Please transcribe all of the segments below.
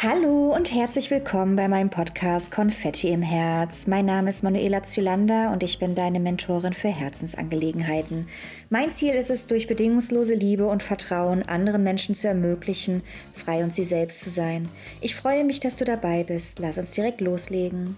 Hallo und herzlich willkommen bei meinem Podcast Konfetti im Herz. Mein Name ist Manuela Zylander und ich bin deine Mentorin für Herzensangelegenheiten. Mein Ziel ist es, durch bedingungslose Liebe und Vertrauen anderen Menschen zu ermöglichen, frei und sie selbst zu sein. Ich freue mich, dass du dabei bist. Lass uns direkt loslegen.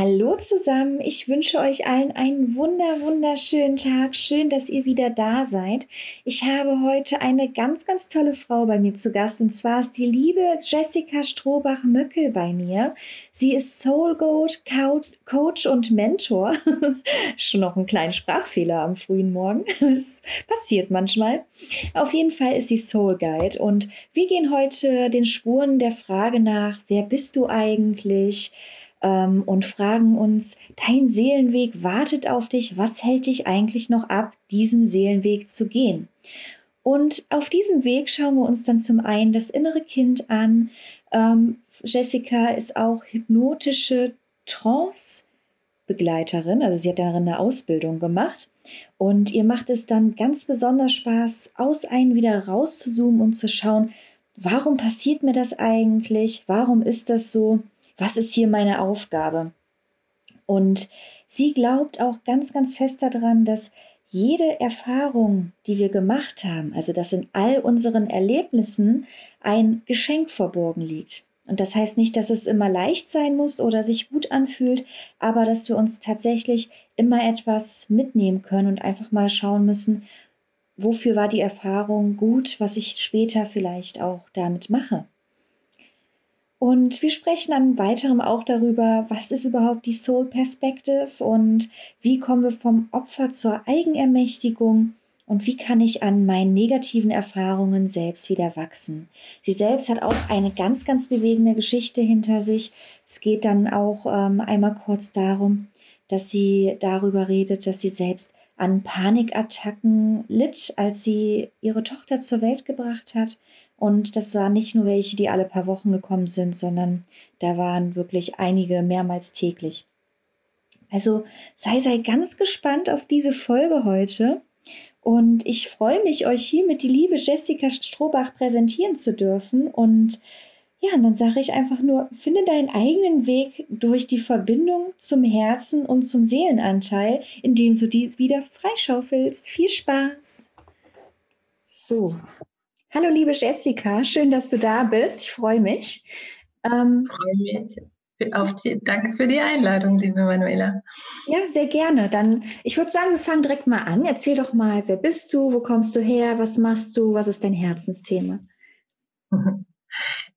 Hallo zusammen, ich wünsche euch allen einen wunder, wunderschönen Tag. Schön, dass ihr wieder da seid. Ich habe heute eine ganz, ganz tolle Frau bei mir zu Gast und zwar ist die liebe Jessica Strohbach-Möckel bei mir. Sie ist Soul Goat, Coach und Mentor. Schon noch ein kleiner Sprachfehler am frühen Morgen. Das passiert manchmal. Auf jeden Fall ist sie Soul Guide und wir gehen heute den Spuren der Frage nach, wer bist du eigentlich? Ähm, und fragen uns, dein Seelenweg wartet auf dich, was hält dich eigentlich noch ab, diesen Seelenweg zu gehen? Und auf diesem Weg schauen wir uns dann zum einen das innere Kind an. Ähm, Jessica ist auch hypnotische Trance-Begleiterin, also sie hat darin eine Ausbildung gemacht. Und ihr macht es dann ganz besonders Spaß, aus einen wieder rauszuzoomen und zu schauen, warum passiert mir das eigentlich? Warum ist das so? Was ist hier meine Aufgabe? Und sie glaubt auch ganz, ganz fest daran, dass jede Erfahrung, die wir gemacht haben, also dass in all unseren Erlebnissen ein Geschenk verborgen liegt. Und das heißt nicht, dass es immer leicht sein muss oder sich gut anfühlt, aber dass wir uns tatsächlich immer etwas mitnehmen können und einfach mal schauen müssen, wofür war die Erfahrung gut, was ich später vielleicht auch damit mache. Und wir sprechen dann weiterem auch darüber, was ist überhaupt die Soul Perspective und wie kommen wir vom Opfer zur Eigenermächtigung und wie kann ich an meinen negativen Erfahrungen selbst wieder wachsen. Sie selbst hat auch eine ganz, ganz bewegende Geschichte hinter sich. Es geht dann auch ähm, einmal kurz darum, dass sie darüber redet, dass sie selbst an Panikattacken litt, als sie ihre Tochter zur Welt gebracht hat und das waren nicht nur welche, die alle paar Wochen gekommen sind, sondern da waren wirklich einige mehrmals täglich. Also sei, sei ganz gespannt auf diese Folge heute. Und ich freue mich, euch hiermit die liebe Jessica Strohbach präsentieren zu dürfen. Und ja, und dann sage ich einfach nur, finde deinen eigenen Weg durch die Verbindung zum Herzen und zum Seelenanteil, indem du dies wieder freischaufelst. Viel Spaß! So, Hallo, liebe Jessica, schön, dass du da bist. Ich freue mich. Ähm, ich freue mich. Auf die, danke für die Einladung, liebe Manuela. Ja, sehr gerne. Dann, ich würde sagen, wir fangen direkt mal an. Erzähl doch mal, wer bist du, wo kommst du her, was machst du, was ist dein Herzensthema?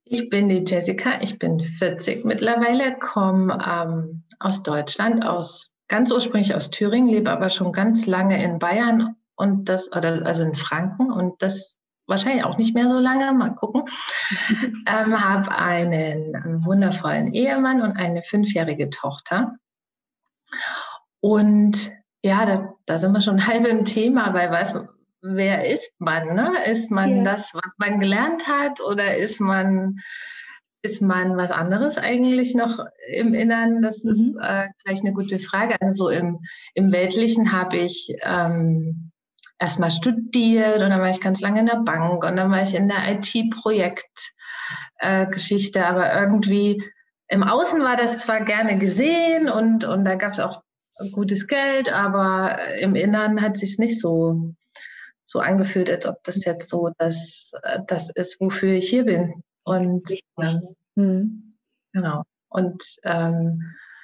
Ich bin die Jessica, ich bin 40 mittlerweile, komme ähm, aus Deutschland, aus ganz ursprünglich aus Thüringen, lebe aber schon ganz lange in Bayern und das, oder also in Franken und das wahrscheinlich auch nicht mehr so lange, mal gucken. ähm, habe einen wundervollen Ehemann und eine fünfjährige Tochter. Und ja, da, da sind wir schon halb im Thema, weil was, wer ist man? Ne? Ist man ja. das, was man gelernt hat oder ist man, ist man was anderes eigentlich noch im Innern? Das mhm. ist äh, gleich eine gute Frage. Also so im, im Weltlichen habe ich ähm, erstmal studiert und dann war ich ganz lange in der Bank und dann war ich in der IT-Projektgeschichte, äh, aber irgendwie im Außen war das zwar gerne gesehen und, und da gab es auch gutes Geld, aber im Innern hat sich nicht so, so angefühlt, als ob das jetzt so das, das ist, wofür ich hier bin. Und mhm. genau. Und ähm,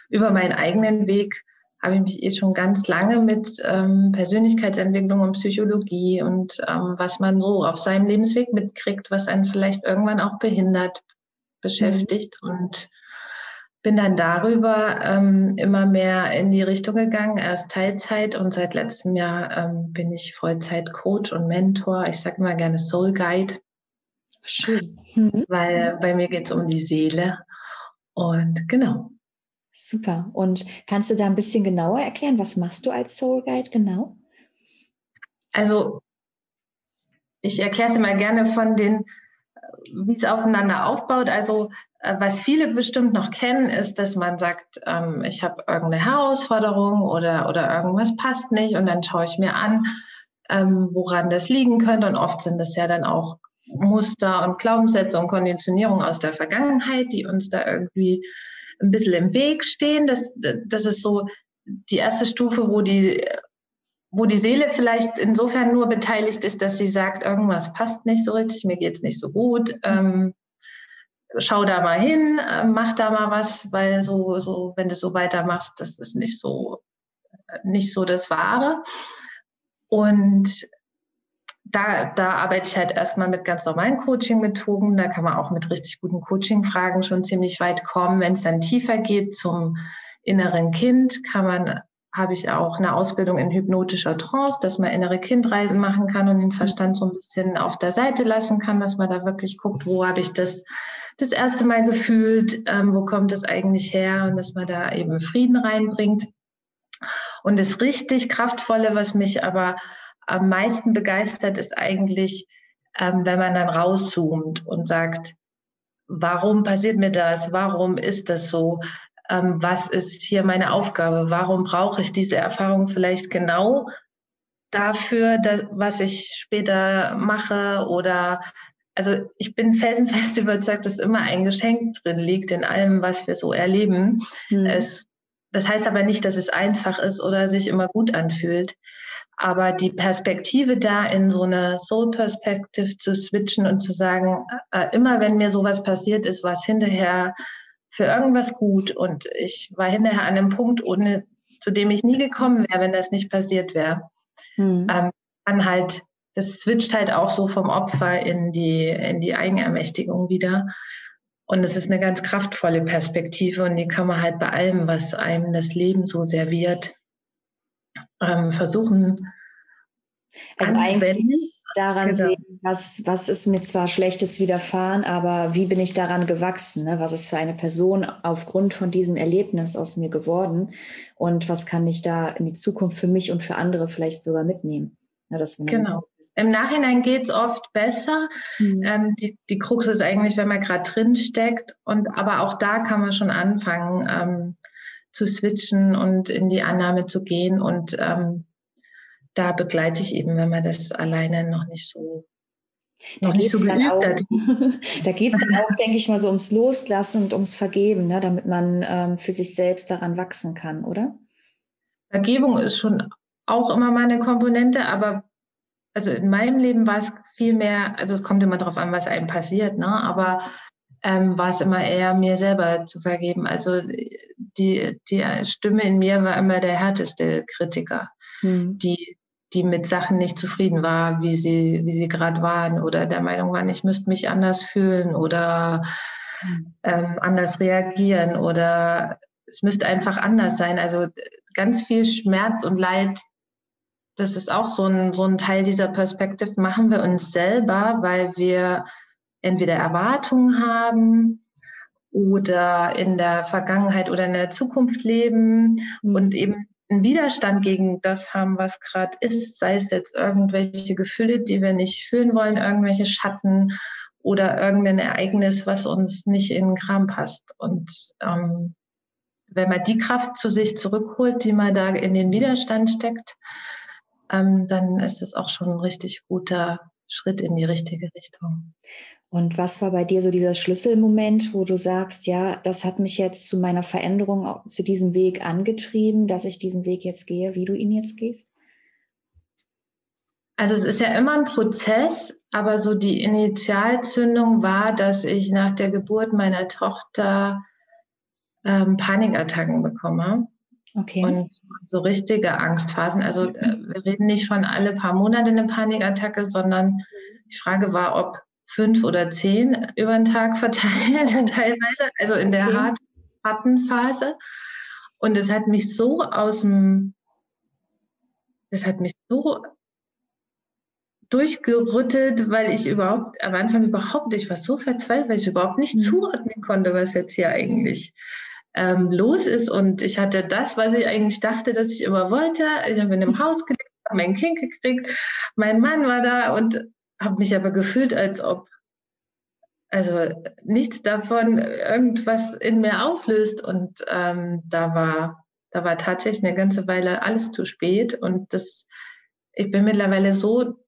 über meinen eigenen Weg habe ich mich eh schon ganz lange mit ähm, Persönlichkeitsentwicklung und Psychologie und ähm, was man so auf seinem Lebensweg mitkriegt, was einen vielleicht irgendwann auch behindert, beschäftigt mhm. und bin dann darüber ähm, immer mehr in die Richtung gegangen, erst Teilzeit und seit letztem Jahr ähm, bin ich Vollzeit Coach und Mentor. Ich sage immer gerne Soul Guide. Schön. Mhm. Weil bei mir geht es um die Seele. Und genau, Super. Und kannst du da ein bisschen genauer erklären, was machst du als Soul Guide genau? Also, ich erkläre es immer gerne von den, wie es aufeinander aufbaut. Also, äh, was viele bestimmt noch kennen, ist, dass man sagt, ähm, ich habe irgendeine Herausforderung oder, oder irgendwas passt nicht und dann schaue ich mir an, ähm, woran das liegen könnte. Und oft sind das ja dann auch Muster und Glaubenssätze und Konditionierung aus der Vergangenheit, die uns da irgendwie ein bisschen im Weg stehen. Das, das ist so die erste Stufe, wo die, wo die Seele vielleicht insofern nur beteiligt ist, dass sie sagt, irgendwas passt nicht so richtig, mir geht es nicht so gut. Ähm, schau da mal hin, äh, mach da mal was, weil so, so, wenn du so weitermachst, das ist nicht so, nicht so das Wahre. Und da, da arbeite ich halt erstmal mit ganz normalen Coaching-Methoden. Da kann man auch mit richtig guten Coaching-Fragen schon ziemlich weit kommen. Wenn es dann tiefer geht zum inneren Kind, kann man, habe ich auch eine Ausbildung in hypnotischer Trance, dass man innere Kindreisen machen kann und den Verstand so ein bisschen auf der Seite lassen kann, dass man da wirklich guckt, wo habe ich das das erste Mal gefühlt, ähm, wo kommt das eigentlich her und dass man da eben Frieden reinbringt. Und das richtig kraftvolle, was mich aber am meisten begeistert, ist eigentlich, ähm, wenn man dann rauszoomt und sagt, warum passiert mir das? Warum ist das so? Ähm, was ist hier meine Aufgabe? Warum brauche ich diese Erfahrung vielleicht genau dafür, dass, was ich später mache? Oder also ich bin felsenfest überzeugt, dass immer ein Geschenk drin liegt in allem, was wir so erleben. Mhm. Es, das heißt aber nicht, dass es einfach ist oder sich immer gut anfühlt. Aber die Perspektive da in so eine Soul Perspective zu switchen und zu sagen, äh, immer wenn mir sowas passiert ist, war es hinterher für irgendwas gut und ich war hinterher an einem Punkt, ohne, zu dem ich nie gekommen wäre, wenn das nicht passiert wäre. Hm. Ähm, kann halt, das switcht halt auch so vom Opfer in die, in die Eigenermächtigung wieder. Und es ist eine ganz kraftvolle Perspektive und die kann man halt bei allem, was einem das Leben so serviert, ähm, versuchen also eigentlich daran genau. sehen, was, was ist mir zwar Schlechtes widerfahren, aber wie bin ich daran gewachsen? Ne? Was ist für eine Person aufgrund von diesem Erlebnis aus mir geworden? Und was kann ich da in die Zukunft für mich und für andere vielleicht sogar mitnehmen? Ja, genau. Im Nachhinein geht es oft besser. Mhm. Ähm, die, die Krux ist eigentlich, wenn man gerade drin steckt. Und aber auch da kann man schon anfangen, ähm, zu switchen und in die Annahme zu gehen. Und ähm, da begleite ich eben, wenn man das alleine noch nicht so noch nicht so geübt auch, hat. da geht es dann auch, denke ich mal, so ums Loslassen und ums Vergeben, ne, damit man ähm, für sich selbst daran wachsen kann, oder? Vergebung ist schon auch immer mal eine Komponente, aber also in meinem Leben war es viel mehr, also es kommt immer darauf an, was einem passiert, ne? aber ähm, war es immer eher mir selber zu vergeben. Also die, die Stimme in mir war immer der härteste Kritiker, hm. die, die mit Sachen nicht zufrieden war, wie sie, wie sie gerade waren oder der Meinung waren, ich müsste mich anders fühlen oder hm. ähm, anders reagieren oder es müsste einfach anders sein. Also ganz viel Schmerz und Leid, das ist auch so ein, so ein Teil dieser Perspektive, machen wir uns selber, weil wir entweder Erwartungen haben oder in der Vergangenheit oder in der Zukunft leben mhm. und eben einen Widerstand gegen das haben, was gerade ist, sei es jetzt irgendwelche Gefühle, die wir nicht fühlen wollen, irgendwelche Schatten oder irgendein Ereignis, was uns nicht in den Kram passt. Und ähm, wenn man die Kraft zu sich zurückholt, die man da in den Widerstand steckt, ähm, dann ist es auch schon ein richtig guter Schritt in die richtige Richtung. Und was war bei dir so dieser Schlüsselmoment, wo du sagst, ja, das hat mich jetzt zu meiner Veränderung, zu diesem Weg angetrieben, dass ich diesen Weg jetzt gehe, wie du ihn jetzt gehst? Also es ist ja immer ein Prozess, aber so die Initialzündung war, dass ich nach der Geburt meiner Tochter ähm, Panikattacken bekomme. Okay. Und so richtige Angstphasen. Also äh, wir reden nicht von alle paar Monate eine Panikattacke, sondern die Frage war, ob fünf oder zehn über den Tag verteilt, teilweise, also in der okay. harten Phase. Und es hat mich so aus dem, es hat mich so durchgerüttelt, weil ich überhaupt am Anfang überhaupt, ich war so verzweifelt, weil ich überhaupt nicht mhm. zuordnen konnte, was jetzt hier eigentlich ähm, los ist. Und ich hatte das, was ich eigentlich dachte, dass ich immer wollte. Ich habe in einem Haus gelebt, habe mein Kind gekriegt, mein Mann war da und habe mich aber gefühlt, als ob also nichts davon irgendwas in mir auslöst. Und ähm, da war, da war tatsächlich eine ganze Weile alles zu spät. Und das, ich bin mittlerweile so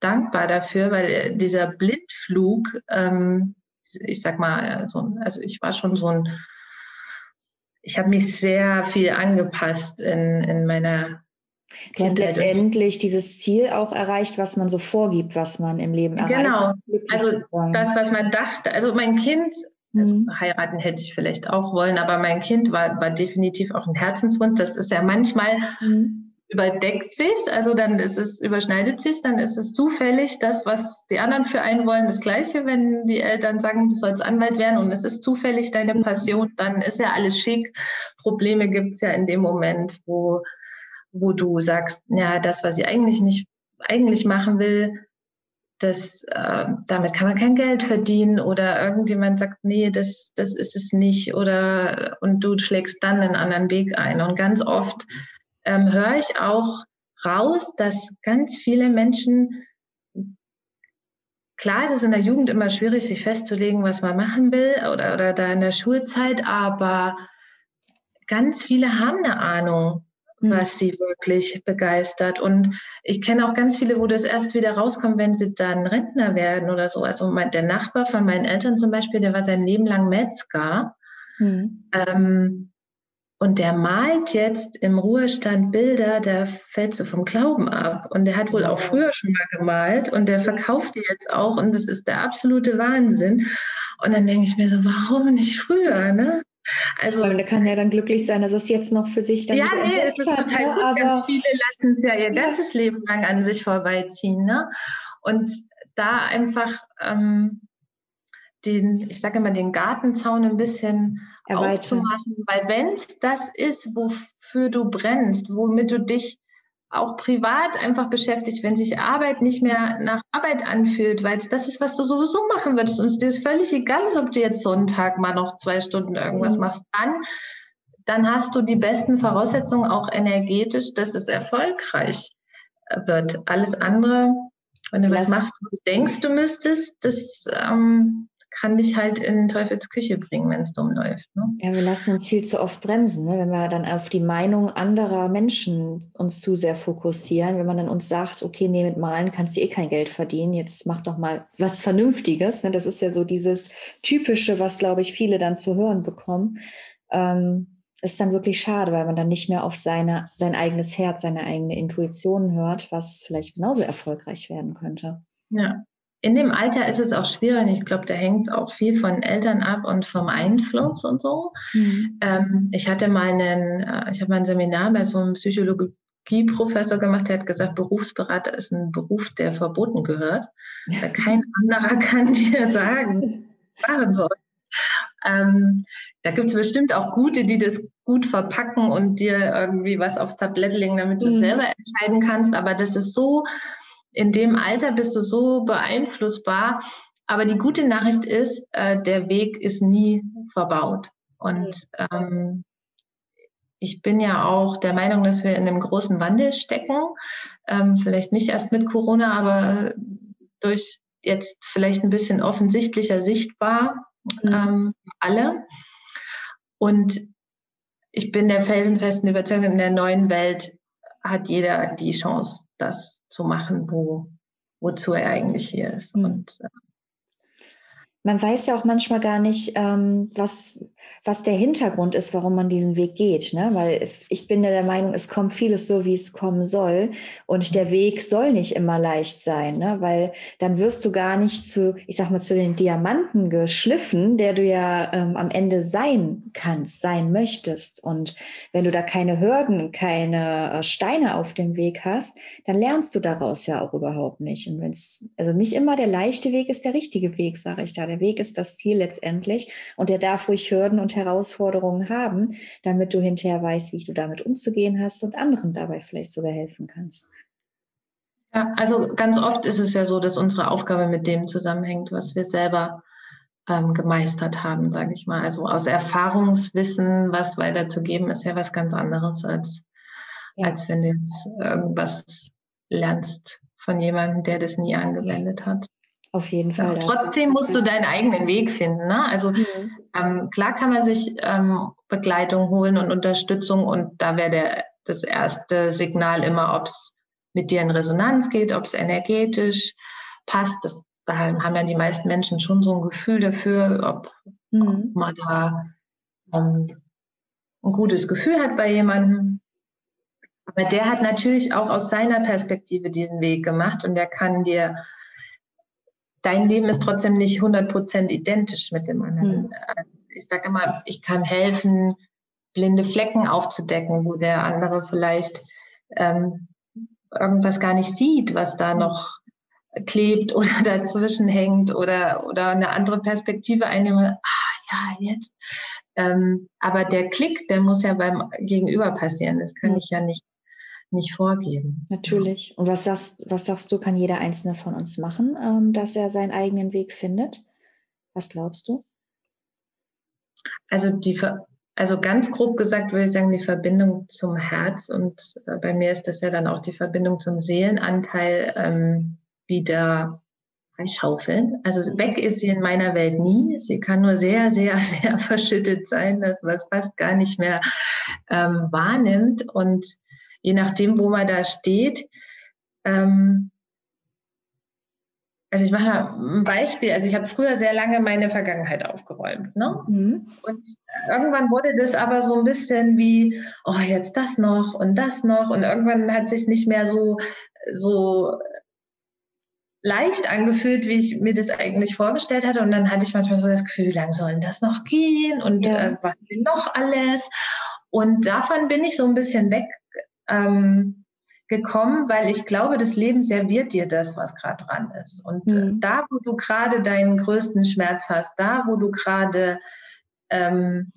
dankbar dafür, weil dieser Blindflug, ähm, ich sag mal, so, also ich war schon so ein, ich habe mich sehr viel angepasst in, in meiner Du hast letztendlich dieses Ziel auch erreicht, was man so vorgibt, was man im Leben erreicht. Genau, also das, was man dachte. Also mein Kind, also mhm. heiraten hätte ich vielleicht auch wollen, aber mein Kind war, war definitiv auch ein Herzenswunsch. Das ist ja manchmal mhm. überdeckt sich, also dann ist es, überschneidet sich, dann ist es zufällig das, was die anderen für einen wollen, das Gleiche, wenn die Eltern sagen, du sollst Anwalt werden und es ist zufällig deine mhm. Passion, dann ist ja alles schick. Probleme gibt es ja in dem Moment, wo wo du sagst, ja, das, was ich eigentlich nicht eigentlich machen will, das, äh, damit kann man kein Geld verdienen oder irgendjemand sagt, nee, das, das ist es nicht oder und du schlägst dann einen anderen Weg ein. Und ganz oft ähm, höre ich auch raus, dass ganz viele Menschen, klar ist es in der Jugend immer schwierig, sich festzulegen, was man machen will oder, oder da in der Schulzeit, aber ganz viele haben eine Ahnung. Was sie wirklich begeistert. Und ich kenne auch ganz viele, wo das erst wieder rauskommt, wenn sie dann Rentner werden oder so. Also mein, der Nachbar von meinen Eltern zum Beispiel, der war sein Leben lang Metzger. Mhm. Ähm, und der malt jetzt im Ruhestand Bilder, der fällt so vom Glauben ab. Und der hat wohl auch früher schon mal gemalt und der verkauft die jetzt auch. Und das ist der absolute Wahnsinn. Und dann denke ich mir so, warum nicht früher? Ne? Also, der kann ja dann glücklich sein, dass es jetzt noch für sich dann Ja, nee, es ist total ne? gut. Aber Ganz viele lassen es ja ihr ganzes Leben lang an sich vorbeiziehen. Ne? Und da einfach ähm, den, ich sage immer, den Gartenzaun ein bisschen Erweitern. aufzumachen, weil wenn es das ist, wofür du brennst, womit du dich auch privat einfach beschäftigt, wenn sich Arbeit nicht mehr nach Arbeit anfühlt, weil das ist, was du sowieso machen würdest und es dir ist völlig egal ist, ob du jetzt Sonntag mal noch zwei Stunden irgendwas mhm. machst, dann, dann hast du die besten Voraussetzungen auch energetisch, dass es erfolgreich wird. Alles andere, wenn du was machst, du denkst, du müsstest, das ähm, kann dich halt in Teufels Küche bringen, wenn es dumm läuft. Ne? Ja, wir lassen uns viel zu oft bremsen, ne? wenn wir dann auf die Meinung anderer Menschen uns zu sehr fokussieren. Wenn man dann uns sagt, okay, nee, mit Malen kannst du eh kein Geld verdienen, jetzt mach doch mal was Vernünftiges. Ne? Das ist ja so dieses Typische, was, glaube ich, viele dann zu hören bekommen. Ähm, ist dann wirklich schade, weil man dann nicht mehr auf seine, sein eigenes Herz, seine eigene Intuition hört, was vielleicht genauso erfolgreich werden könnte. Ja, in dem Alter ist es auch schwierig. Ich glaube, da hängt auch viel von Eltern ab und vom Einfluss und so. Mhm. Ähm, ich hatte mal einen, äh, ich habe mal ein Seminar bei so einem Psychologieprofessor gemacht, der hat gesagt, Berufsberater ist ein Beruf, der verboten gehört. Weil kein anderer kann dir sagen, machen soll. Ähm, da gibt es bestimmt auch gute, die das gut verpacken und dir irgendwie was aufs Tablett legen, damit du es mhm. selber entscheiden kannst. Aber das ist so in dem Alter bist du so beeinflussbar. Aber die gute Nachricht ist, äh, der Weg ist nie verbaut. Und ähm, ich bin ja auch der Meinung, dass wir in einem großen Wandel stecken. Ähm, vielleicht nicht erst mit Corona, aber durch jetzt vielleicht ein bisschen offensichtlicher sichtbar mhm. ähm, alle. Und ich bin der felsenfesten Überzeugung, in der neuen Welt hat jeder die Chance, das zu machen, wo, wozu er eigentlich hier ist. Mhm. Und äh, man weiß ja auch manchmal gar nicht, ähm, was, was der Hintergrund ist, warum man diesen Weg geht. Ne? Weil es, ich bin ja der Meinung, es kommt vieles so, wie es kommen soll. Und der Weg soll nicht immer leicht sein, ne? weil dann wirst du gar nicht zu, ich sag mal, zu den Diamanten geschliffen, der du ja ähm, am Ende sein kannst, sein möchtest. Und wenn du da keine Hürden, keine äh, Steine auf dem Weg hast, dann lernst du daraus ja auch überhaupt nicht. Und wenn also nicht immer der leichte Weg ist der richtige Weg, sage ich da der Weg ist das Ziel letztendlich und der darf ruhig Hürden und Herausforderungen haben, damit du hinterher weißt, wie du damit umzugehen hast und anderen dabei vielleicht sogar helfen kannst. Ja, also ganz oft ist es ja so, dass unsere Aufgabe mit dem zusammenhängt, was wir selber ähm, gemeistert haben, sage ich mal. Also aus Erfahrungswissen was weiterzugeben, ist ja was ganz anderes, als, ja. als wenn du jetzt irgendwas lernst von jemandem, der das nie angewendet hat. Auf jeden Fall. Trotzdem musst du deinen eigenen Weg finden. Ne? Also mhm. ähm, klar kann man sich ähm, Begleitung holen und Unterstützung und da wäre das erste Signal immer, ob es mit dir in Resonanz geht, ob es energetisch passt. Das, da haben ja die meisten Menschen schon so ein Gefühl dafür, ob, mhm. ob man da ähm, ein gutes Gefühl hat bei jemandem. Aber der hat natürlich auch aus seiner Perspektive diesen Weg gemacht und der kann dir, dein Leben ist trotzdem nicht 100% identisch mit dem anderen. Mhm. Ich sage immer, ich kann helfen, blinde Flecken aufzudecken, wo der andere vielleicht ähm, irgendwas gar nicht sieht, was da noch klebt oder dazwischen hängt oder, oder eine andere Perspektive einnehme. Ah, ja, jetzt. Ähm, aber der Klick, der muss ja beim Gegenüber passieren. Das kann ich ja nicht, nicht vorgeben. Natürlich. Und was sagst, was sagst du, kann jeder Einzelne von uns machen, ähm, dass er seinen eigenen Weg findet? Was glaubst du? Also die, also ganz grob gesagt würde ich sagen, die Verbindung zum Herz und äh, bei mir ist das ja dann auch die Verbindung zum Seelenanteil ähm, wieder freischaufeln. Also weg ist sie in meiner Welt nie. Sie kann nur sehr, sehr, sehr verschüttet sein, dass man es fast gar nicht mehr ähm, wahrnimmt. Und je nachdem, wo man da steht, ähm, also ich mache ein Beispiel. Also ich habe früher sehr lange meine Vergangenheit aufgeräumt. Ne? Mhm. Und irgendwann wurde das aber so ein bisschen wie, oh, jetzt das noch und das noch. Und irgendwann hat sich nicht mehr so, so leicht angefühlt, wie ich mir das eigentlich vorgestellt hatte. Und dann hatte ich manchmal so das Gefühl, wie lange sollen das noch gehen und ja. äh, was denn noch alles? Und davon bin ich so ein bisschen weg ähm, gekommen, weil ich glaube, das Leben serviert dir das, was gerade dran ist. Und mhm. da, wo du gerade deinen größten Schmerz hast, da, wo du gerade ähm,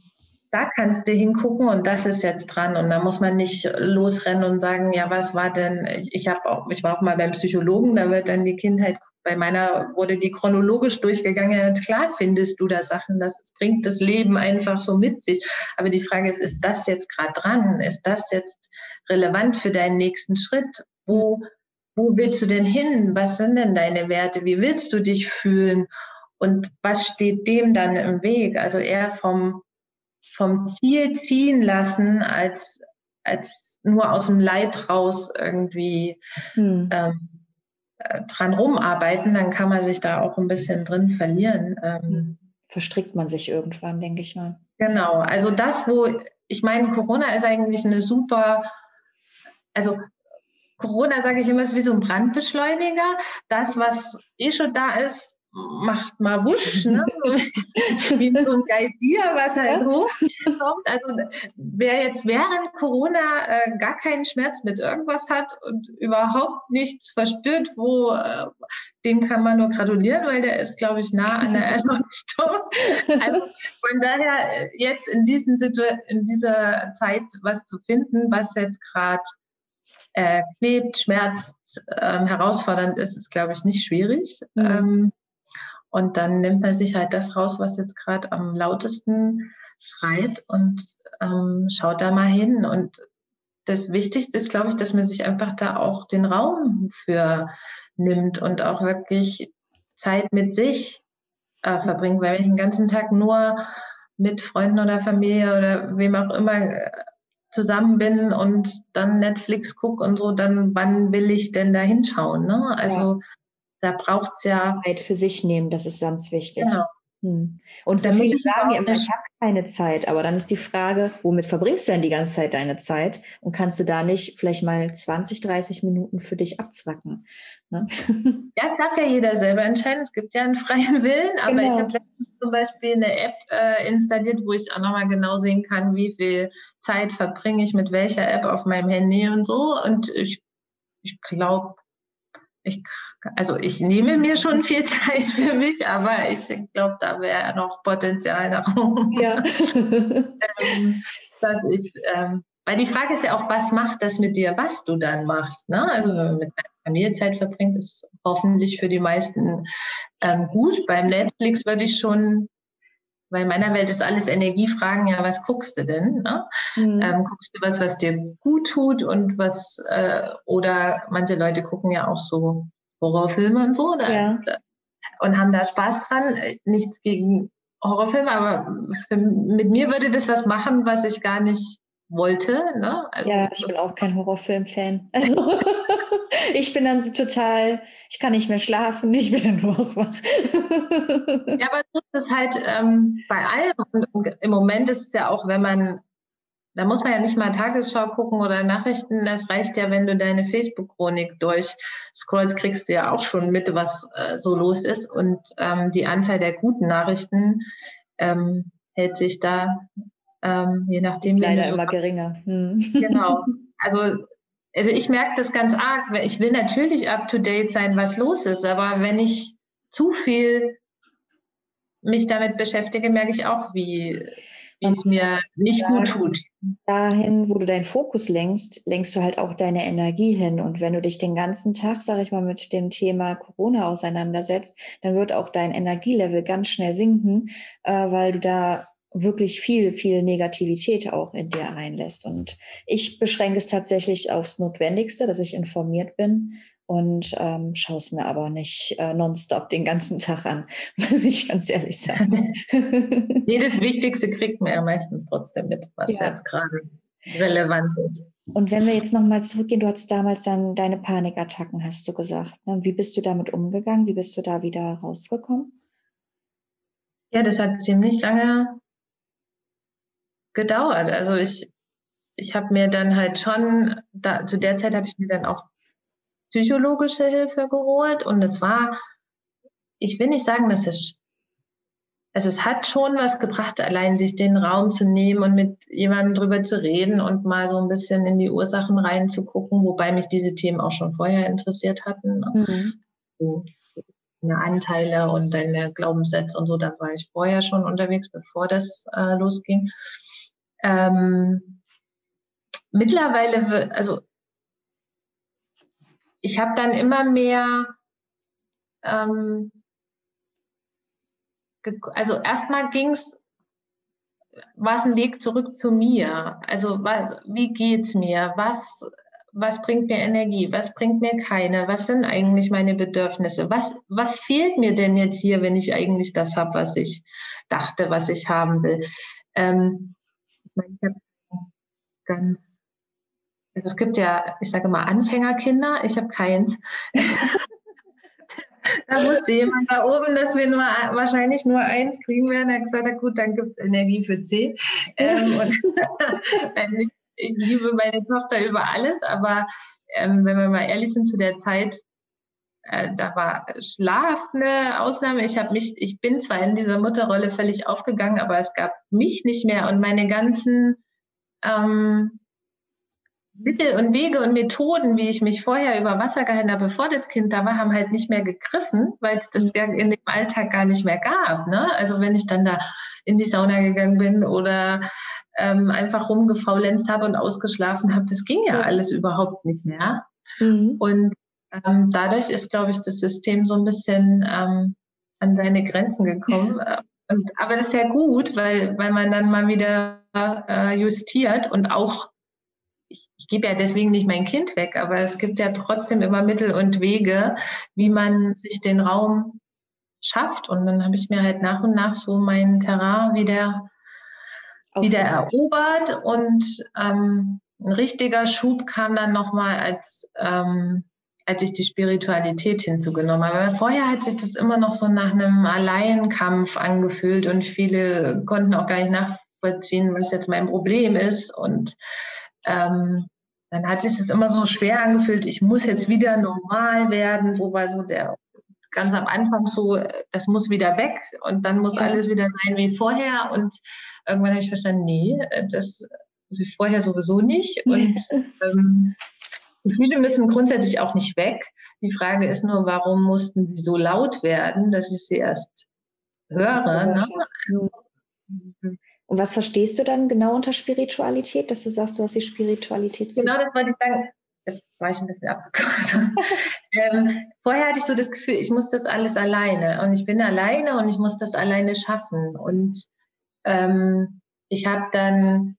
da kannst du hingucken und das ist jetzt dran. Und da muss man nicht losrennen und sagen, ja, was war denn, ich habe auch, ich war auch mal beim Psychologen, da wird dann die Kindheit, bei meiner wurde die chronologisch durchgegangen. Klar findest du da Sachen, das bringt das Leben einfach so mit sich. Aber die Frage ist, ist das jetzt gerade dran? Ist das jetzt relevant für deinen nächsten Schritt? Wo, wo willst du denn hin? Was sind denn deine Werte? Wie willst du dich fühlen? Und was steht dem dann im Weg? Also eher vom, vom Ziel ziehen lassen, als, als nur aus dem Leid raus irgendwie hm. ähm, äh, dran rumarbeiten, dann kann man sich da auch ein bisschen drin verlieren. Ähm, hm. Verstrickt man sich irgendwann, denke ich mal. Genau, also das, wo ich meine, Corona ist eigentlich eine super, also Corona, sage ich immer, ist wie so ein Brandbeschleuniger. Das, was eh schon da ist, macht mal wusch, ne? wie so ein Geysir, was halt hochkommt. Also wer jetzt während Corona äh, gar keinen Schmerz mit irgendwas hat und überhaupt nichts verspürt, wo äh, den kann man nur gratulieren, weil der ist, glaube ich, nah an der Erleuchtung. Also von daher äh, jetzt in, diesen Situ in dieser Zeit was zu finden, was jetzt gerade äh, klebt, schmerzt, ähm, herausfordernd ist, ist, glaube ich, nicht schwierig. Mhm. Ähm, und dann nimmt man sich halt das raus, was jetzt gerade am lautesten schreit und ähm, schaut da mal hin. Und das Wichtigste ist, glaube ich, dass man sich einfach da auch den Raum für nimmt und auch wirklich Zeit mit sich äh, verbringt. Weil wenn ich den ganzen Tag nur mit Freunden oder Familie oder wem auch immer äh, zusammen bin und dann Netflix gucke und so, dann wann will ich denn da hinschauen? Ne? Also ja. Da braucht es ja. Zeit für sich nehmen, das ist ganz wichtig. Genau. Hm. Und so viele sagen immer, ich habe keine Zeit, aber dann ist die Frage, womit verbringst du denn die ganze Zeit deine Zeit? Und kannst du da nicht vielleicht mal 20, 30 Minuten für dich abzwacken? Ne? Ja, es darf ja jeder selber entscheiden. Es gibt ja einen freien Willen, aber genau. ich habe letztens zum Beispiel eine App äh, installiert, wo ich auch nochmal genau sehen kann, wie viel Zeit verbringe ich mit welcher App auf meinem Handy und so. Und ich, ich glaube, ich, also ich nehme mir schon viel Zeit für mich, aber ich glaube, da wäre noch Potenzial nach oben. Ja. ähm, dass ich, ähm, weil die Frage ist ja auch, was macht das mit dir, was du dann machst? Ne? Also wenn man mit deiner Familie Zeit verbringt, ist hoffentlich für die meisten ähm, gut. Beim Netflix würde ich schon weil in meiner Welt ist alles Energiefragen, ja, was guckst du denn? Ne? Mhm. Ähm, guckst du was, was dir gut tut und was, äh, oder manche Leute gucken ja auch so Horrorfilme und so. Da, ja. da und haben da Spaß dran. Nichts gegen Horrorfilme, aber für, mit mir würde das was machen, was ich gar nicht wollte. Ne? Also, ja, ich bin auch kein Horrorfilm-Fan. Also, ich bin dann so total, ich kann nicht mehr schlafen, ich bin nur wach. ja, aber so ist es halt ähm, bei allem. Und im Moment ist es ja auch, wenn man, da muss man ja nicht mal Tagesschau gucken oder Nachrichten, das reicht ja, wenn du deine Facebook-Chronik durchscrollst, kriegst du ja auch schon mit, was äh, so los ist. Und ähm, die Anzahl der guten Nachrichten ähm, hält sich da ähm, je nachdem. Leider so immer geringer. Hm. Genau. Also, also ich merke das ganz arg. Ich will natürlich up to date sein, was los ist, aber wenn ich zu viel mich damit beschäftige, merke ich auch, wie, wie es mir nicht gut tut. Dahin, wo du deinen Fokus lenkst, lenkst du halt auch deine Energie hin. Und wenn du dich den ganzen Tag, sag ich mal, mit dem Thema Corona auseinandersetzt, dann wird auch dein Energielevel ganz schnell sinken, äh, weil du da wirklich viel, viel Negativität auch in dir einlässt. Und ich beschränke es tatsächlich aufs Notwendigste, dass ich informiert bin und ähm, schaue es mir aber nicht äh, nonstop den ganzen Tag an, muss ich ganz ehrlich sagen. Jedes Wichtigste kriegt man ja meistens trotzdem mit, was ja. jetzt gerade relevant ist. Und wenn wir jetzt nochmal zurückgehen, du hattest damals dann deine Panikattacken, hast du gesagt. Ne? Wie bist du damit umgegangen? Wie bist du da wieder rausgekommen? Ja, das hat ziemlich lange gedauert. Also ich, ich habe mir dann halt schon, da, zu der Zeit habe ich mir dann auch psychologische Hilfe geholt und es war, ich will nicht sagen, dass es, also es hat schon was gebracht, allein sich den Raum zu nehmen und mit jemandem drüber zu reden und mal so ein bisschen in die Ursachen reinzugucken, wobei mich diese Themen auch schon vorher interessiert hatten. Ne? Mhm. So, deine Anteile und deine Glaubenssätze und so, da war ich vorher schon unterwegs, bevor das äh, losging. Ähm, mittlerweile, also ich habe dann immer mehr, ähm, also erstmal ging es, war es ein Weg zurück zu mir. Also was, wie geht's mir? Was, was bringt mir Energie? Was bringt mir keine? Was sind eigentlich meine Bedürfnisse? Was, was fehlt mir denn jetzt hier, wenn ich eigentlich das habe, was ich dachte, was ich haben will? Ähm, ich habe ganz, also es gibt ja, ich sage mal, Anfängerkinder, ich habe keins. da wusste jemand da oben, dass wir nur wahrscheinlich nur eins kriegen werden. Er hat gesagt, gut, dann gibt es Energie für C. Ähm, und ich, ich, liebe meine Tochter über alles, aber ähm, wenn wir mal ehrlich sind, zu der Zeit da war Schlaf eine Ausnahme. Ich habe mich, ich bin zwar in dieser Mutterrolle völlig aufgegangen, aber es gab mich nicht mehr und meine ganzen ähm, Mittel und Wege und Methoden, wie ich mich vorher über Wasser gehalten habe, bevor das Kind da war, haben halt nicht mehr gegriffen, weil es das mhm. in dem Alltag gar nicht mehr gab. Ne? Also wenn ich dann da in die Sauna gegangen bin oder ähm, einfach rumgefaulenzt habe und ausgeschlafen habe, das ging ja alles überhaupt nicht mehr. Mhm. Und ähm, dadurch ist, glaube ich, das System so ein bisschen ähm, an seine Grenzen gekommen. Und, aber das ist ja gut, weil, weil man dann mal wieder äh, justiert und auch, ich, ich gebe ja deswegen nicht mein Kind weg, aber es gibt ja trotzdem immer Mittel und Wege, wie man sich den Raum schafft. Und dann habe ich mir halt nach und nach so mein Terrain wieder, wieder erobert und ähm, ein richtiger Schub kam dann nochmal als ähm, als ich die Spiritualität hinzugenommen habe. Vorher hat sich das immer noch so nach einem Alleinkampf angefühlt und viele konnten auch gar nicht nachvollziehen, was jetzt mein Problem ist. Und ähm, dann hat sich das immer so schwer angefühlt, ich muss jetzt wieder normal werden. So war so der ganz am Anfang so, das muss wieder weg und dann muss alles wieder sein wie vorher. Und irgendwann habe ich verstanden, nee, das wie vorher sowieso nicht. Und ähm, Gefühle müssen grundsätzlich auch nicht weg. Die Frage ist nur, warum mussten sie so laut werden, dass ich sie erst höre. Ne? Also, und was verstehst du dann genau unter Spiritualität, dass du sagst, du hast die Spiritualität Genau, das wollte ich sagen. Jetzt war ich ein bisschen abgekommen. ähm, vorher hatte ich so das Gefühl, ich muss das alles alleine. Und ich bin alleine und ich muss das alleine schaffen. Und ähm, ich habe dann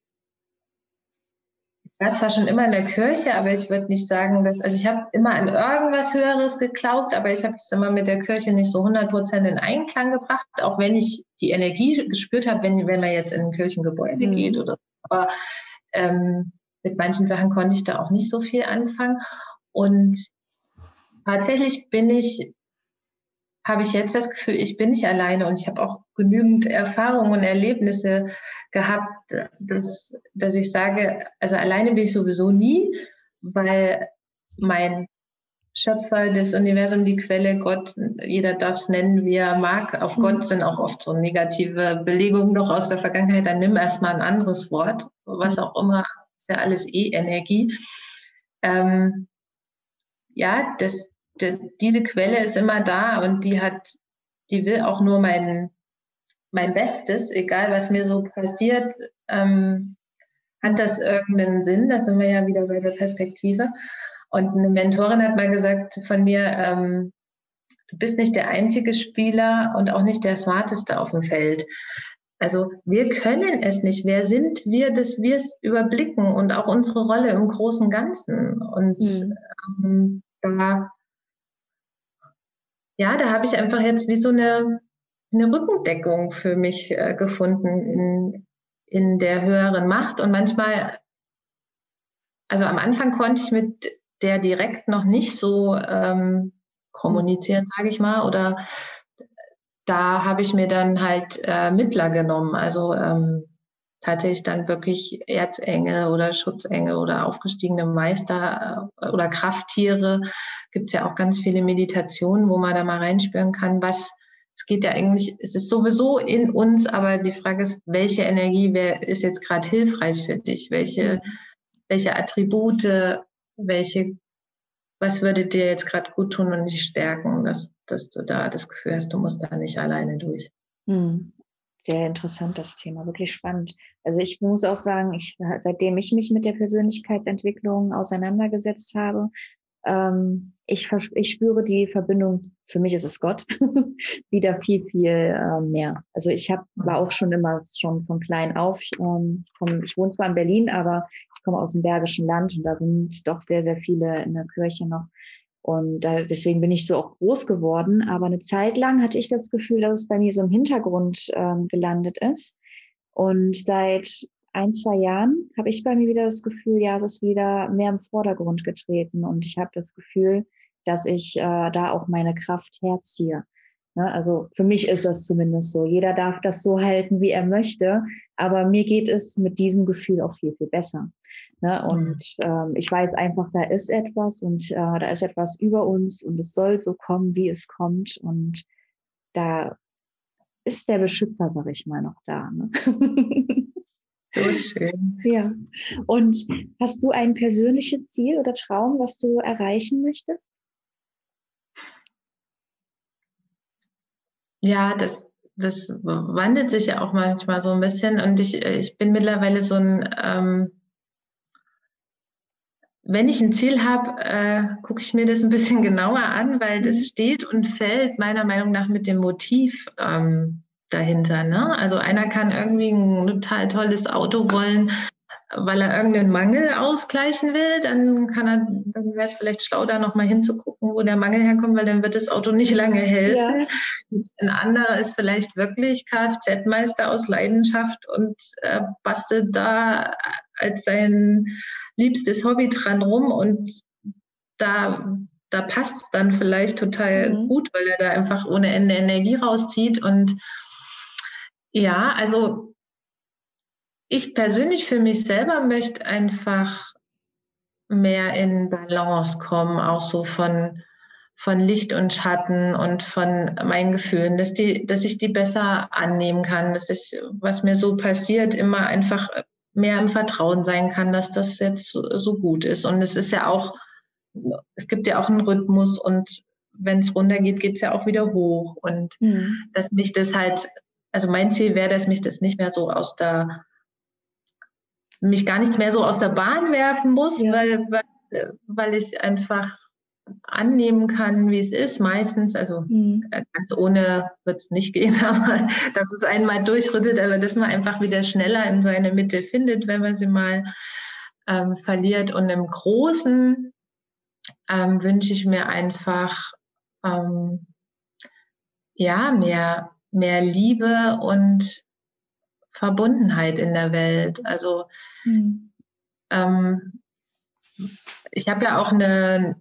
war zwar schon immer in der Kirche, aber ich würde nicht sagen, dass, also ich habe immer an irgendwas Höheres geglaubt, aber ich habe es immer mit der Kirche nicht so 100 Prozent in Einklang gebracht, auch wenn ich die Energie gespürt habe, wenn, wenn man jetzt in ein Kirchengebäude mhm. geht oder so. Aber ähm, mit manchen Sachen konnte ich da auch nicht so viel anfangen. Und tatsächlich bin ich, habe ich jetzt das Gefühl, ich bin nicht alleine und ich habe auch genügend Erfahrungen und Erlebnisse gehabt, dass, dass ich sage, also alleine bin ich sowieso nie, weil mein Schöpfer, das Universum, die Quelle, Gott, jeder darf es nennen, wie er mag. Auf mhm. Gott sind auch oft so negative Belegungen noch aus der Vergangenheit. Dann nimm erstmal ein anderes Wort, was auch immer, ist ja alles eh Energie. Ähm, ja, das, das, diese Quelle ist immer da und die hat, die will auch nur mein, mein Bestes, egal was mir so passiert. Ähm, hat das irgendeinen Sinn? Da sind wir ja wieder bei der Perspektive. Und eine Mentorin hat mal gesagt von mir, ähm, du bist nicht der einzige Spieler und auch nicht der smarteste auf dem Feld. Also wir können es nicht. Wer sind wir, dass wir es überblicken und auch unsere Rolle im großen Ganzen? Und mhm. ähm, da, ja, da habe ich einfach jetzt wie so eine, eine Rückendeckung für mich äh, gefunden in, in der höheren Macht. Und manchmal, also am Anfang konnte ich mit der direkt noch nicht so ähm, kommunizieren, sage ich mal. Oder da habe ich mir dann halt äh, Mittler genommen, also ähm, tatsächlich dann wirklich Erzengel oder Schutzengel oder aufgestiegene Meister äh, oder Krafttiere. Gibt es ja auch ganz viele Meditationen, wo man da mal reinspüren kann, was es geht ja eigentlich, es ist sowieso in uns, aber die Frage ist, welche Energie wer, ist jetzt gerade hilfreich für dich? Welche, welche Attribute welche, was würde dir jetzt gerade gut tun und dich stärken, dass, dass du da das Gefühl hast, du musst da nicht alleine durch. Hm. Sehr interessant, das Thema, wirklich spannend. Also ich muss auch sagen, ich, seitdem ich mich mit der Persönlichkeitsentwicklung auseinandergesetzt habe, ähm, ich, ich spüre die Verbindung, für mich ist es Gott, wieder viel, viel äh, mehr. Also ich hab, war auch schon immer schon von klein auf, ähm, komm, ich wohne zwar in Berlin, aber ich komme aus dem Bergischen Land und da sind doch sehr, sehr viele in der Kirche noch. Und da, deswegen bin ich so auch groß geworden. Aber eine Zeit lang hatte ich das Gefühl, dass es bei mir so im Hintergrund ähm, gelandet ist. Und seit ein, zwei Jahren habe ich bei mir wieder das Gefühl, ja, es ist wieder mehr im Vordergrund getreten und ich habe das Gefühl, dass ich äh, da auch meine Kraft herziehe. Ne? Also für mich ist das zumindest so. Jeder darf das so halten, wie er möchte, aber mir geht es mit diesem Gefühl auch viel, viel besser. Ne? Mhm. Und ähm, ich weiß einfach, da ist etwas und äh, da ist etwas über uns und es soll so kommen, wie es kommt und da ist der Beschützer, sag ich mal, noch da. Ne? So schön. Ja. Und hast du ein persönliches Ziel oder Traum, was du erreichen möchtest? Ja, das, das wandelt sich ja auch manchmal so ein bisschen. Und ich, ich bin mittlerweile so ein, ähm, wenn ich ein Ziel habe, äh, gucke ich mir das ein bisschen genauer an, weil das mhm. steht und fällt meiner Meinung nach mit dem Motiv. Ähm, dahinter. Ne? Also einer kann irgendwie ein total tolles Auto wollen, weil er irgendeinen Mangel ausgleichen will, dann kann er, dann wäre es vielleicht schlau, da nochmal hinzugucken, wo der Mangel herkommt, weil dann wird das Auto nicht lange helfen. Ja. Ein anderer ist vielleicht wirklich Kfz-Meister aus Leidenschaft und äh, bastelt da als sein liebstes Hobby dran rum und da da passt es dann vielleicht total mhm. gut, weil er da einfach ohne Ende Energie rauszieht und ja, also ich persönlich für mich selber möchte einfach mehr in Balance kommen, auch so von, von Licht und Schatten und von meinen Gefühlen, dass, die, dass ich die besser annehmen kann, dass ich, was mir so passiert, immer einfach mehr im Vertrauen sein kann, dass das jetzt so, so gut ist. Und es ist ja auch, es gibt ja auch einen Rhythmus und wenn es runtergeht, geht es ja auch wieder hoch. Und mhm. dass mich das halt also mein Ziel wäre, dass mich das nicht mehr so aus der, mich gar nicht mehr so aus der Bahn werfen muss, ja. weil, weil, weil ich einfach annehmen kann, wie es ist. Meistens, also mhm. ganz ohne wird es nicht gehen, aber dass es einmal durchrüttelt, aber dass man einfach wieder schneller in seine Mitte findet, wenn man sie mal ähm, verliert. Und im Großen ähm, wünsche ich mir einfach ähm, ja mehr, mehr Liebe und Verbundenheit in der Welt. Also mhm. ähm, ich habe ja auch eine,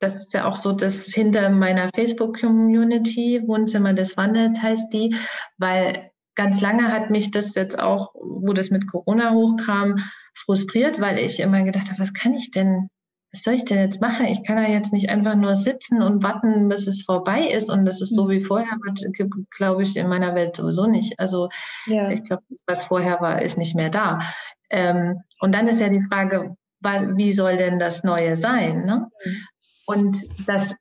das ist ja auch so das hinter meiner Facebook-Community, Wohnzimmer des Wandels heißt die, weil ganz lange hat mich das jetzt auch, wo das mit Corona hochkam, frustriert, weil ich immer gedacht habe, was kann ich denn was soll ich denn jetzt machen? Ich kann ja jetzt nicht einfach nur sitzen und warten, bis es vorbei ist und das ist so mhm. wie vorher, glaube ich, in meiner Welt sowieso nicht. Also ja. ich glaube, was vorher war, ist nicht mehr da. Ähm, und dann ist ja die Frage, was, wie soll denn das Neue sein? Ne? Mhm. Und das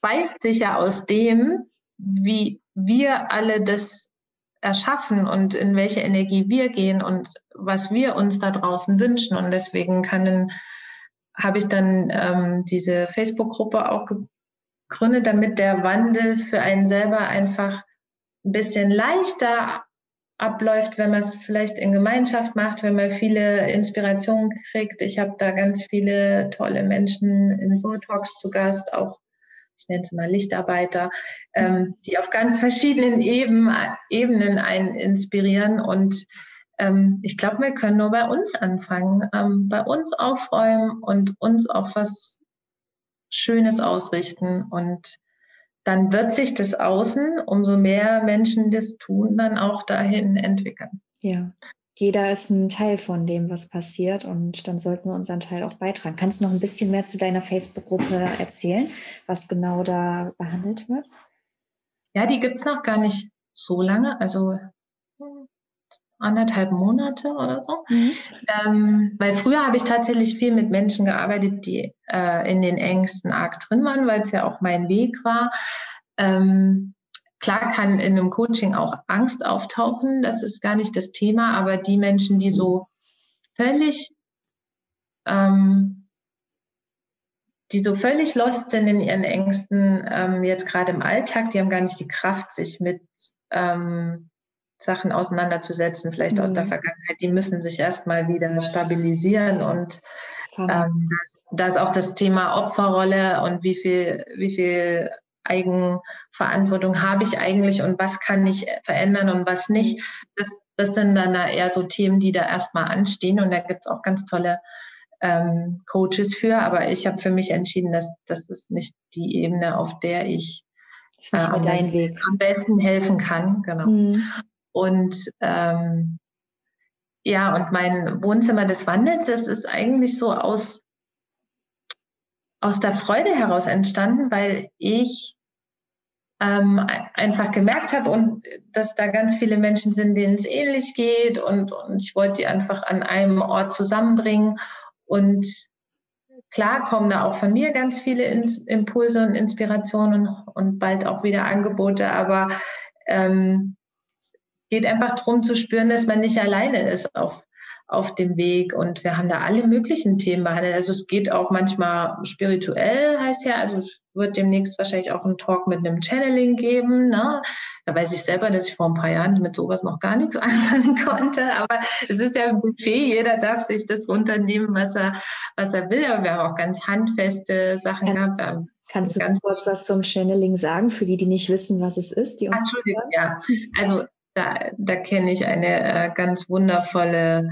beißt sich ja aus dem, wie wir alle das erschaffen und in welche Energie wir gehen und was wir uns da draußen wünschen. Und deswegen kann habe ich dann ähm, diese Facebook-Gruppe auch gegründet, damit der Wandel für einen selber einfach ein bisschen leichter abläuft, wenn man es vielleicht in Gemeinschaft macht, wenn man viele Inspirationen kriegt. Ich habe da ganz viele tolle Menschen in Vortalks zu Gast, auch ich nenne es mal Lichtarbeiter, ähm, die auf ganz verschiedenen Eben, Ebenen einen inspirieren und ähm, ich glaube, wir können nur bei uns anfangen, ähm, bei uns aufräumen und uns auf was Schönes ausrichten. Und dann wird sich das Außen, umso mehr Menschen das tun, dann auch dahin entwickeln. Ja, jeder ist ein Teil von dem, was passiert und dann sollten wir unseren Teil auch beitragen. Kannst du noch ein bisschen mehr zu deiner Facebook-Gruppe erzählen, was genau da behandelt wird? Ja, die gibt es noch gar nicht so lange. Also anderthalb Monate oder so. Mhm. Ähm, weil früher habe ich tatsächlich viel mit Menschen gearbeitet, die äh, in den Ängsten arg drin waren, weil es ja auch mein Weg war. Ähm, klar kann in einem Coaching auch Angst auftauchen, das ist gar nicht das Thema, aber die Menschen, die so völlig ähm, die so völlig lost sind in ihren Ängsten, ähm, jetzt gerade im Alltag, die haben gar nicht die Kraft, sich mit ähm, Sachen auseinanderzusetzen, vielleicht mhm. aus der mhm. Vergangenheit, die müssen sich erstmal wieder stabilisieren und ähm, da ist auch das Thema Opferrolle und wie viel, wie viel Eigenverantwortung habe ich eigentlich und was kann ich verändern und was nicht. Das, das sind dann da eher so Themen, die da erstmal anstehen und da gibt es auch ganz tolle ähm, Coaches für, aber ich habe für mich entschieden, dass das ist nicht die Ebene, auf der ich äh, am, besten, am, besten, helfen kann. Genau. Mhm. Und ähm, ja, und mein Wohnzimmer des Wandels, das ist eigentlich so aus, aus der Freude heraus entstanden, weil ich ähm, einfach gemerkt habe und dass da ganz viele Menschen sind, denen es ähnlich geht und, und ich wollte die einfach an einem Ort zusammenbringen. Und klar kommen da auch von mir ganz viele Impulse und Inspirationen und bald auch wieder Angebote, aber ähm, geht einfach darum zu spüren, dass man nicht alleine ist auf, auf dem Weg. Und wir haben da alle möglichen Themen behandelt. Also es geht auch manchmal spirituell, heißt ja, also es wird demnächst wahrscheinlich auch einen Talk mit einem Channeling geben. Ne? Da weiß ich selber, dass ich vor ein paar Jahren mit sowas noch gar nichts anfangen konnte. Aber es ist ja ein Buffet, jeder darf sich das runternehmen, was er, was er will. Aber wir haben auch ganz handfeste Sachen ja. gehabt. Kannst du ganz kurz was zum Channeling sagen, für die, die nicht wissen, was es ist? Die uns Entschuldigung, ja. Also da, da kenne ich eine äh, ganz wundervolle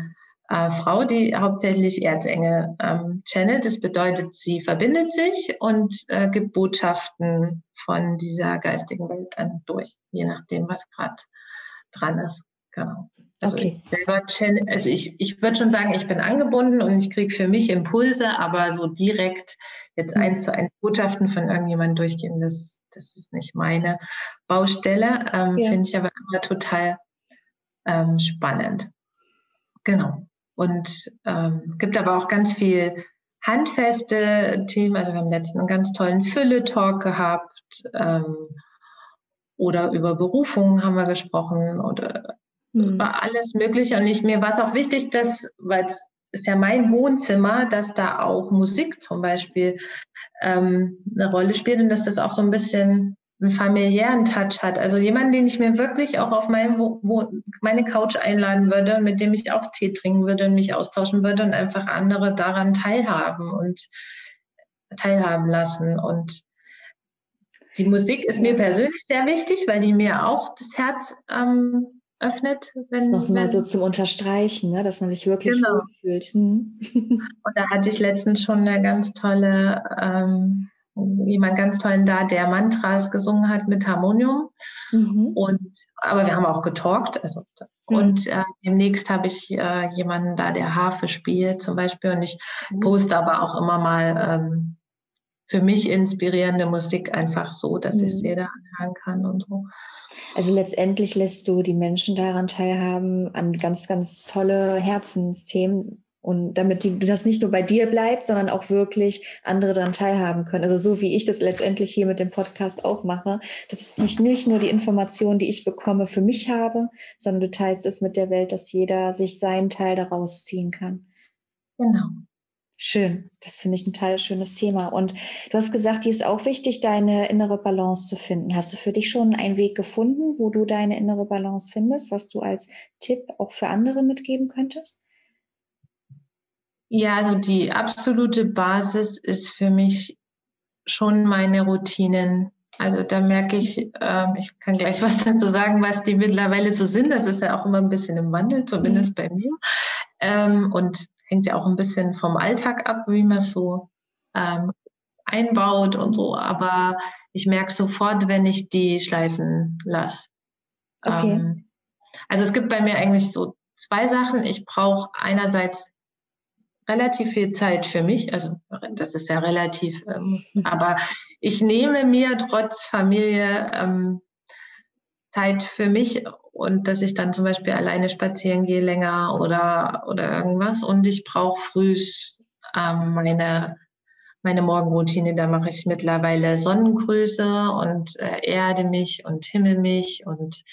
äh, Frau, die hauptsächlich Erzengel ähm, channelt. Das bedeutet, sie verbindet sich und äh, gibt Botschaften von dieser geistigen Welt dann durch, je nachdem, was gerade dran ist. Genau. Also okay. ich selber also ich, ich würde schon sagen, ich bin angebunden und ich kriege für mich Impulse, aber so direkt jetzt mhm. eins zu eins Botschaften von irgendjemandem durchgeben, das, das ist nicht meine Baustelle. Ähm, ja. Finde ich aber immer total ähm, spannend. Genau. Und ähm, gibt aber auch ganz viel handfeste Themen. Also wir haben letztens einen ganz tollen Fülle-Talk gehabt. Ähm, oder über Berufungen haben wir gesprochen oder mhm. über alles Mögliche. Und ich, mir war es auch wichtig, dass, weil es ist ja mein Wohnzimmer, dass da auch Musik zum Beispiel ähm, eine Rolle spielt und dass das auch so ein bisschen einen familiären Touch hat. Also jemanden, den ich mir wirklich auch auf mein, wo, wo meine Couch einladen würde, mit dem ich auch Tee trinken würde und mich austauschen würde und einfach andere daran teilhaben und teilhaben lassen. Und die Musik ist mir persönlich sehr wichtig, weil die mir auch das Herz ähm, öffnet. Wenn, das ist noch mal so zum Unterstreichen, ne? dass man sich wirklich genau. fühlt. Hm. Und da hatte ich letztens schon eine ganz tolle ähm, jemand ganz tollen da, der Mantras gesungen hat mit Harmonium. Mhm. Und, aber wir haben auch getalkt. Also, mhm. Und äh, demnächst habe ich äh, jemanden da, der Harfe spielt zum Beispiel. Und ich mhm. poste aber auch immer mal ähm, für mich inspirierende Musik einfach so, dass mhm. ich es jeder anhören kann und so. Also letztendlich lässt du die Menschen daran teilhaben, an ganz, ganz tolle Herzensthemen, und damit die, das nicht nur bei dir bleibt, sondern auch wirklich andere daran teilhaben können. Also so wie ich das letztendlich hier mit dem Podcast auch mache, dass ich nicht nur die Informationen, die ich bekomme, für mich habe, sondern du teilst es mit der Welt, dass jeder sich seinen Teil daraus ziehen kann. Genau. Schön, das finde ich ein total schönes Thema. Und du hast gesagt, dir ist auch wichtig, deine innere Balance zu finden. Hast du für dich schon einen Weg gefunden, wo du deine innere Balance findest, was du als Tipp auch für andere mitgeben könntest? Ja, also die absolute Basis ist für mich schon meine Routinen. Also da merke ich, äh, ich kann gleich was dazu sagen, was die mittlerweile so sind. Das ist ja auch immer ein bisschen im Wandel, zumindest bei mir. Ähm, und hängt ja auch ein bisschen vom Alltag ab, wie man es so ähm, einbaut und so. Aber ich merke sofort, wenn ich die schleifen lasse. Okay. Ähm, also es gibt bei mir eigentlich so zwei Sachen. Ich brauche einerseits relativ viel Zeit für mich. Also das ist ja relativ, ähm, mhm. aber ich nehme mir trotz Familie ähm, Zeit für mich und dass ich dann zum Beispiel alleine spazieren gehe länger oder, oder irgendwas. Und ich brauche früh ähm, meine, meine Morgenroutine. Da mache ich mittlerweile Sonnengrüße und äh, erde mich und himmel mich und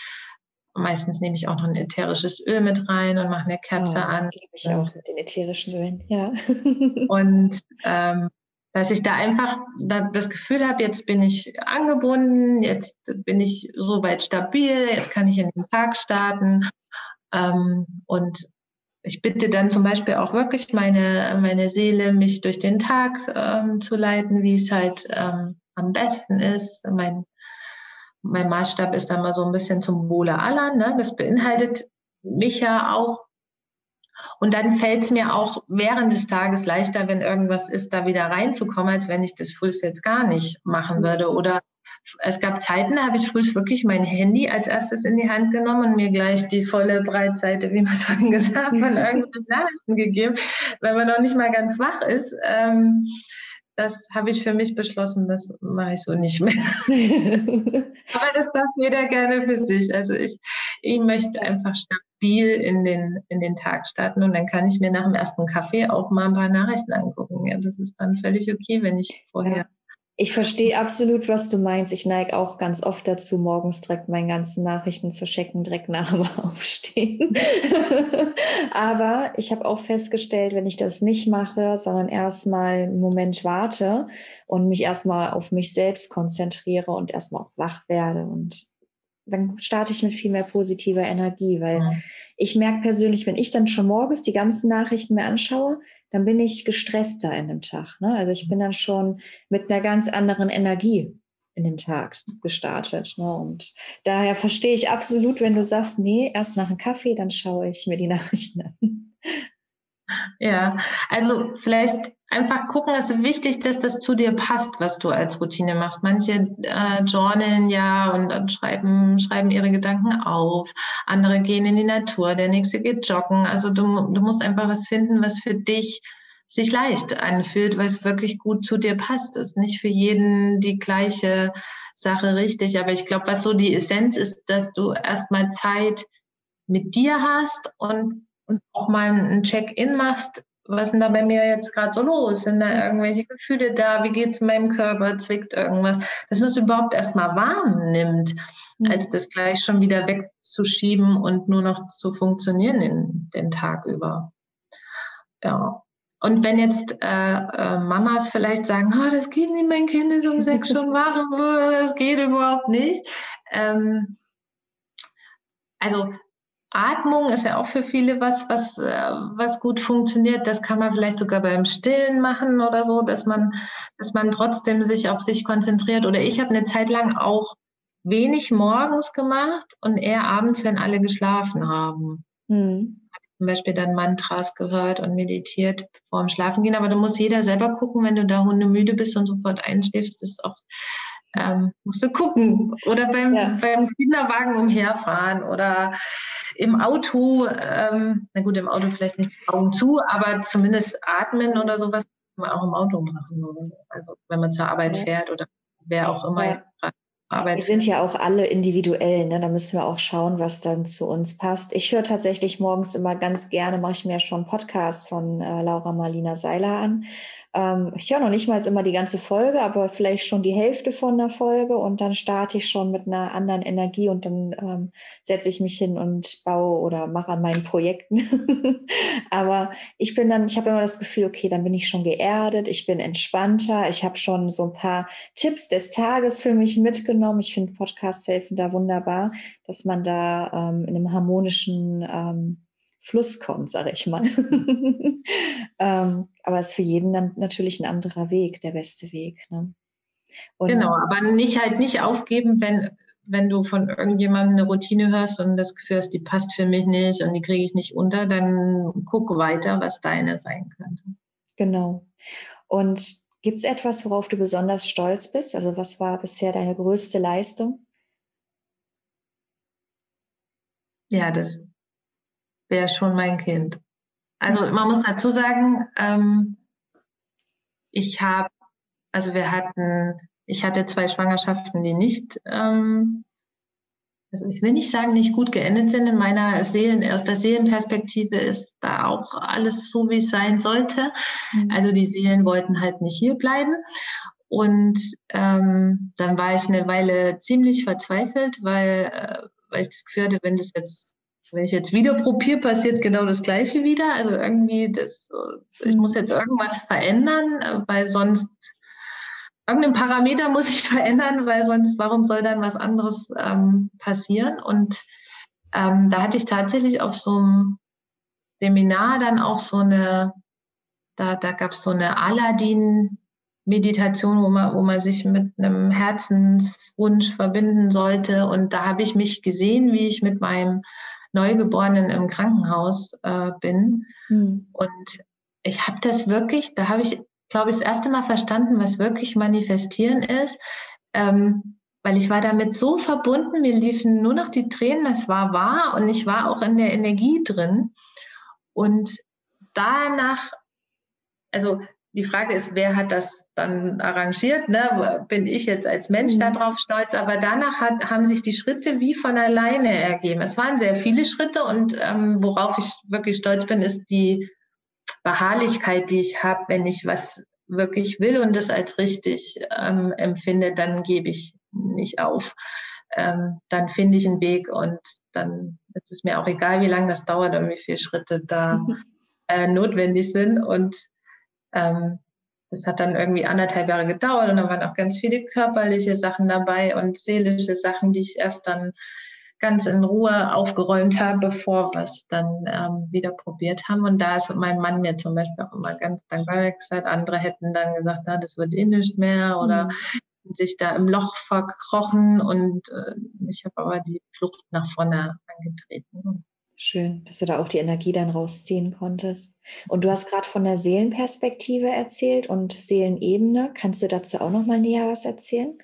Meistens nehme ich auch noch ein ätherisches Öl mit rein und mache eine Kerze oh, an. Das liebe ich auch mit den ätherischen Ölen, ja. und ähm, dass ich da einfach da das Gefühl habe, jetzt bin ich angebunden, jetzt bin ich soweit stabil, jetzt kann ich in den Tag starten. Ähm, und ich bitte dann zum Beispiel auch wirklich meine, meine Seele, mich durch den Tag ähm, zu leiten, wie es halt ähm, am besten ist. Mein mein Maßstab ist dann mal so ein bisschen zum Wohle aller. Ne? Das beinhaltet mich ja auch. Und dann fällt es mir auch während des Tages leichter, wenn irgendwas ist, da wieder reinzukommen, als wenn ich das frühst jetzt gar nicht machen würde. Oder es gab Zeiten, da habe ich früh wirklich mein Handy als erstes in die Hand genommen und mir gleich die volle Breitseite, wie man es vorhin gesagt hat, von irgendwelchen Nachrichten gegeben, wenn man noch nicht mal ganz wach ist. Ähm, das habe ich für mich beschlossen, das mache ich so nicht mehr. Aber das darf jeder gerne für sich. Also ich, ich möchte einfach stabil in den, in den Tag starten und dann kann ich mir nach dem ersten Kaffee auch mal ein paar Nachrichten angucken. Ja, das ist dann völlig okay, wenn ich vorher ich verstehe absolut, was du meinst. Ich neige auch ganz oft dazu, morgens direkt meine ganzen Nachrichten zu checken, direkt nach dem Aufstehen. Aber ich habe auch festgestellt, wenn ich das nicht mache, sondern erstmal einen Moment warte und mich erstmal auf mich selbst konzentriere und erstmal auch wach werde und dann starte ich mit viel mehr positiver Energie, weil ja. ich merke persönlich, wenn ich dann schon morgens die ganzen Nachrichten mir anschaue, dann bin ich gestresster in dem Tag. Ne? Also ich bin dann schon mit einer ganz anderen Energie in den Tag gestartet. Ne? Und daher verstehe ich absolut, wenn du sagst, nee, erst nach einem Kaffee, dann schaue ich mir die Nachrichten an. Ja, also vielleicht einfach gucken, es ist wichtig, dass das zu dir passt, was du als Routine machst. Manche äh, journalen ja und dann schreiben, schreiben ihre Gedanken auf. Andere gehen in die Natur, der nächste geht joggen. Also du, du musst einfach was finden, was für dich sich leicht anfühlt, was wirklich gut zu dir passt. Das ist nicht für jeden die gleiche Sache richtig. Aber ich glaube, was so die Essenz ist, dass du erstmal Zeit mit dir hast und und auch mal ein Check-in machst, was ist denn da bei mir jetzt gerade so los? Sind da irgendwelche Gefühle da? Wie geht es meinem Körper? Zwickt irgendwas? Dass man es überhaupt erstmal warm nimmt, mhm. als das gleich schon wieder wegzuschieben und nur noch zu funktionieren in den Tag über. Ja. Und wenn jetzt äh, äh, Mamas vielleicht sagen, oh, das geht nicht, mein Kind ist um sechs schon wach, das geht überhaupt nicht. Ähm, also Atmung ist ja auch für viele was, was, äh, was gut funktioniert. Das kann man vielleicht sogar beim Stillen machen oder so, dass man, dass man trotzdem sich auf sich konzentriert. Oder ich habe eine Zeit lang auch wenig morgens gemacht und eher abends, wenn alle geschlafen haben. Mhm. Zum Beispiel dann Mantras gehört und meditiert vor dem Schlafengehen. Aber da muss jeder selber gucken, wenn du da hundemüde bist und sofort einschläfst, ist auch ähm, musst du gucken. Oder beim, ja. beim Kinderwagen umherfahren oder im Auto, ähm, na gut, im Auto vielleicht nicht Augen zu, aber zumindest atmen oder sowas kann man auch im Auto machen. Also wenn man zur Arbeit ja. fährt oder wer auch immer ja. Arbeit. Wir sind ja auch alle individuell, ne? da müssen wir auch schauen, was dann zu uns passt. Ich höre tatsächlich morgens immer ganz gerne, mache ich mir schon einen Podcast von äh, Laura Marlina Seiler an. Ähm, ich höre noch nicht mal immer die ganze Folge, aber vielleicht schon die Hälfte von der Folge und dann starte ich schon mit einer anderen Energie und dann ähm, setze ich mich hin und baue oder mache an meinen Projekten. aber ich bin dann, ich habe immer das Gefühl, okay, dann bin ich schon geerdet, ich bin entspannter, ich habe schon so ein paar Tipps des Tages für mich mitgenommen. Ich finde Podcasts helfen da wunderbar, dass man da ähm, in einem harmonischen ähm, Fluss kommt, sage ich mal. ähm, aber es ist für jeden dann natürlich ein anderer Weg, der beste Weg. Ne? genau, aber nicht halt nicht aufgeben, wenn, wenn du von irgendjemandem eine Routine hörst und das Gefühl hast, die passt für mich nicht und die kriege ich nicht unter, dann guck weiter, was deine sein könnte. Genau. Und gibt es etwas, worauf du besonders stolz bist? Also was war bisher deine größte Leistung? Ja, das wäre schon mein Kind. Also man muss dazu sagen, ähm, ich habe, also wir hatten, ich hatte zwei Schwangerschaften, die nicht, ähm, also ich will nicht sagen, nicht gut geendet sind. In meiner Seelen, aus der Seelenperspektive ist da auch alles so, wie es sein sollte. Mhm. Also die Seelen wollten halt nicht hier bleiben. Und ähm, dann war ich eine Weile ziemlich verzweifelt, weil, äh, weil ich das Gefühl hatte, wenn das jetzt wenn ich jetzt wieder probiere, passiert genau das Gleiche wieder. Also irgendwie, das, ich muss jetzt irgendwas verändern, weil sonst irgendeinen Parameter muss ich verändern, weil sonst, warum soll dann was anderes ähm, passieren? Und ähm, da hatte ich tatsächlich auf so einem Seminar dann auch so eine, da, da gab es so eine Aladdin Meditation, wo man, wo man sich mit einem Herzenswunsch verbinden sollte. Und da habe ich mich gesehen, wie ich mit meinem Neugeborenen im Krankenhaus äh, bin. Mhm. Und ich habe das wirklich, da habe ich, glaube ich, das erste Mal verstanden, was wirklich manifestieren ist. Ähm, weil ich war damit so verbunden, mir liefen nur noch die Tränen, das war wahr und ich war auch in der Energie drin. Und danach, also die Frage ist, wer hat das dann arrangiert? Ne? Bin ich jetzt als Mensch mhm. darauf stolz? Aber danach hat, haben sich die Schritte wie von alleine ergeben. Es waren sehr viele Schritte und ähm, worauf ich wirklich stolz bin, ist die Beharrlichkeit, die ich habe, wenn ich was wirklich will und das als richtig ähm, empfinde, dann gebe ich nicht auf. Ähm, dann finde ich einen Weg und dann ist es mir auch egal, wie lange das dauert und wie viele Schritte da äh, notwendig sind. Und ähm, das hat dann irgendwie anderthalb Jahre gedauert und da waren auch ganz viele körperliche Sachen dabei und seelische Sachen, die ich erst dann ganz in Ruhe aufgeräumt habe, bevor wir es dann ähm, wieder probiert haben. Und da ist mein Mann mir zum Beispiel auch immer ganz dankbar gesagt. Andere hätten dann gesagt, na, das wird eh nicht mehr oder mhm. sich da im Loch verkrochen. Und äh, ich habe aber die Flucht nach vorne angetreten. Schön, dass du da auch die Energie dann rausziehen konntest. Und du hast gerade von der Seelenperspektive erzählt und Seelenebene. Kannst du dazu auch noch mal näher was erzählen?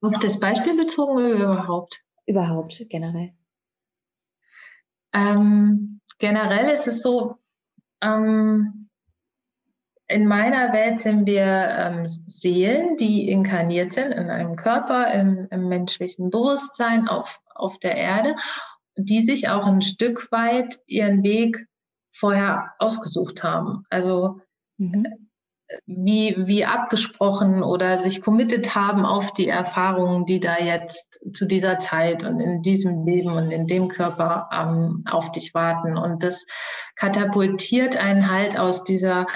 Auf das Beispiel bezogen oder überhaupt? Überhaupt, generell. Ähm, generell ist es so, ähm, in meiner Welt sind wir ähm, Seelen, die inkarniert sind in einem Körper, im, im menschlichen Bewusstsein auf, auf der Erde die sich auch ein Stück weit ihren Weg vorher ausgesucht haben. Also mhm. wie, wie abgesprochen oder sich committed haben auf die Erfahrungen, die da jetzt zu dieser Zeit und in diesem Leben und in dem Körper ähm, auf dich warten. Und das katapultiert einen halt aus dieser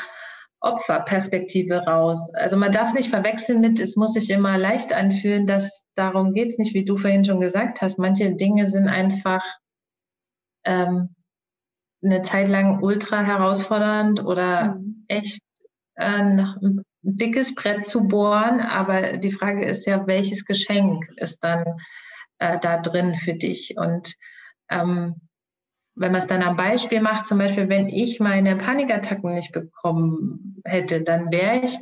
Opferperspektive raus. Also man darf es nicht verwechseln mit, es muss sich immer leicht anfühlen, dass darum geht es nicht, wie du vorhin schon gesagt hast. Manche Dinge sind einfach ähm, eine Zeit lang ultra herausfordernd oder mhm. echt äh, ein dickes Brett zu bohren. Aber die Frage ist ja, welches Geschenk ist dann äh, da drin für dich? Und ähm, wenn man es dann am Beispiel macht, zum Beispiel, wenn ich meine Panikattacken nicht bekommen hätte, dann wäre ich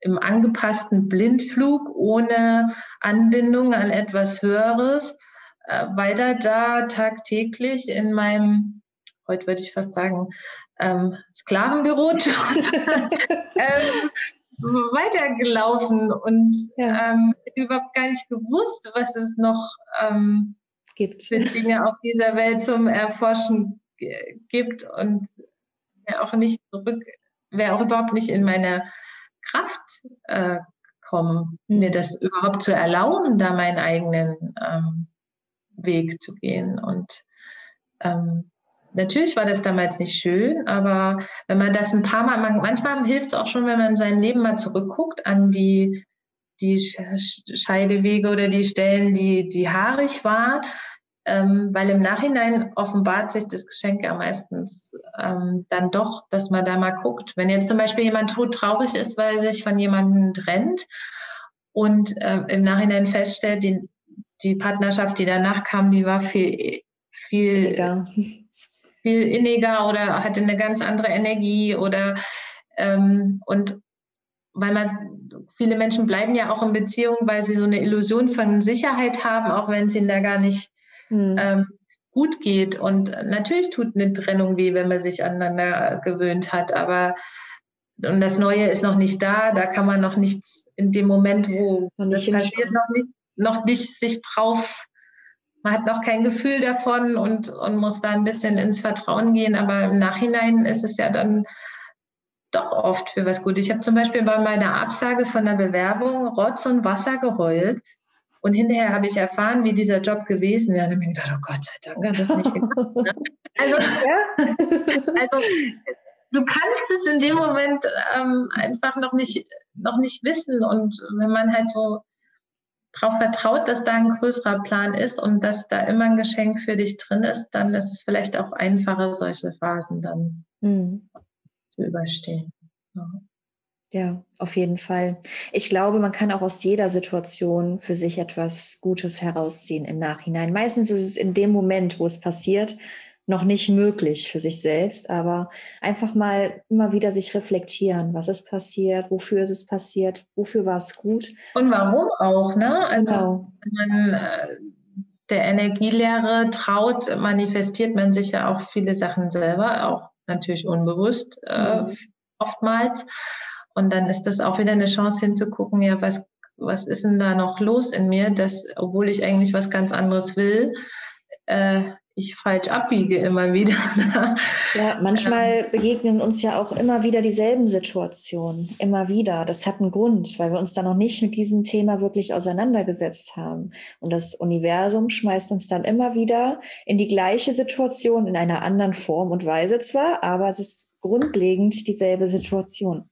im angepassten Blindflug ohne Anbindung an etwas Höheres äh, weiter da tagtäglich in meinem, heute würde ich fast sagen, ähm, Sklavenbüro ähm, weitergelaufen und ja. ähm, überhaupt gar nicht gewusst, was es noch ähm, gibt. Dinge auf dieser Welt zum Erforschen gibt und wäre auch nicht zurück, wäre auch überhaupt nicht in meine Kraft äh, kommen, mhm. mir das überhaupt zu erlauben, da meinen eigenen ähm, Weg zu gehen. Und ähm, natürlich war das damals nicht schön, aber wenn man das ein paar Mal, manchmal hilft es auch schon, wenn man sein Leben mal zurückguckt an die, die Scheidewege oder die Stellen, die, die haarig waren, ähm, weil im Nachhinein offenbart sich das Geschenk ja meistens ähm, dann doch, dass man da mal guckt. Wenn jetzt zum Beispiel jemand tot traurig ist, weil er sich von jemandem trennt und äh, im Nachhinein feststellt, die, die Partnerschaft, die danach kam, die war viel, viel, ja. viel inniger oder hatte eine ganz andere Energie oder ähm, und weil man viele Menschen bleiben ja auch in Beziehungen, weil sie so eine Illusion von Sicherheit haben, auch wenn es ihnen da gar nicht mhm. ähm, gut geht. Und natürlich tut eine Trennung weh, wenn man sich aneinander gewöhnt hat, aber und das Neue ist noch nicht da, da kann man noch nichts in dem Moment, wo das passiert, noch nicht, noch nicht sich drauf, man hat noch kein Gefühl davon und, und muss da ein bisschen ins Vertrauen gehen, aber im Nachhinein ist es ja dann doch oft für was gut. Ich habe zum Beispiel bei meiner Absage von der Bewerbung Rotz und Wasser geheult, und hinterher habe ich erfahren, wie dieser Job gewesen wäre. Und habe mir gedacht, oh Gott sei Dank hat das nicht gemacht. Ne? Also, also, du kannst es in dem Moment ähm, einfach noch nicht, noch nicht wissen. Und wenn man halt so darauf vertraut, dass da ein größerer Plan ist und dass da immer ein Geschenk für dich drin ist, dann ist es vielleicht auch einfacher, solche Phasen dann mhm. zu überstehen. Ja. Ja, auf jeden Fall. Ich glaube, man kann auch aus jeder Situation für sich etwas Gutes herausziehen im Nachhinein. Meistens ist es in dem Moment, wo es passiert, noch nicht möglich für sich selbst, aber einfach mal immer wieder sich reflektieren, was ist passiert, wofür ist es passiert, wofür war es gut. Und warum auch, ne? Also genau. wenn man äh, der Energielehre traut, manifestiert man sich ja auch viele Sachen selber, auch natürlich unbewusst äh, mhm. oftmals. Und dann ist das auch wieder eine Chance hinzugucken, ja, was, was ist denn da noch los in mir, dass, obwohl ich eigentlich was ganz anderes will, äh, ich falsch abbiege immer wieder. ja, manchmal begegnen uns ja auch immer wieder dieselben Situationen, immer wieder. Das hat einen Grund, weil wir uns da noch nicht mit diesem Thema wirklich auseinandergesetzt haben. Und das Universum schmeißt uns dann immer wieder in die gleiche Situation, in einer anderen Form und Weise zwar, aber es ist grundlegend dieselbe Situation.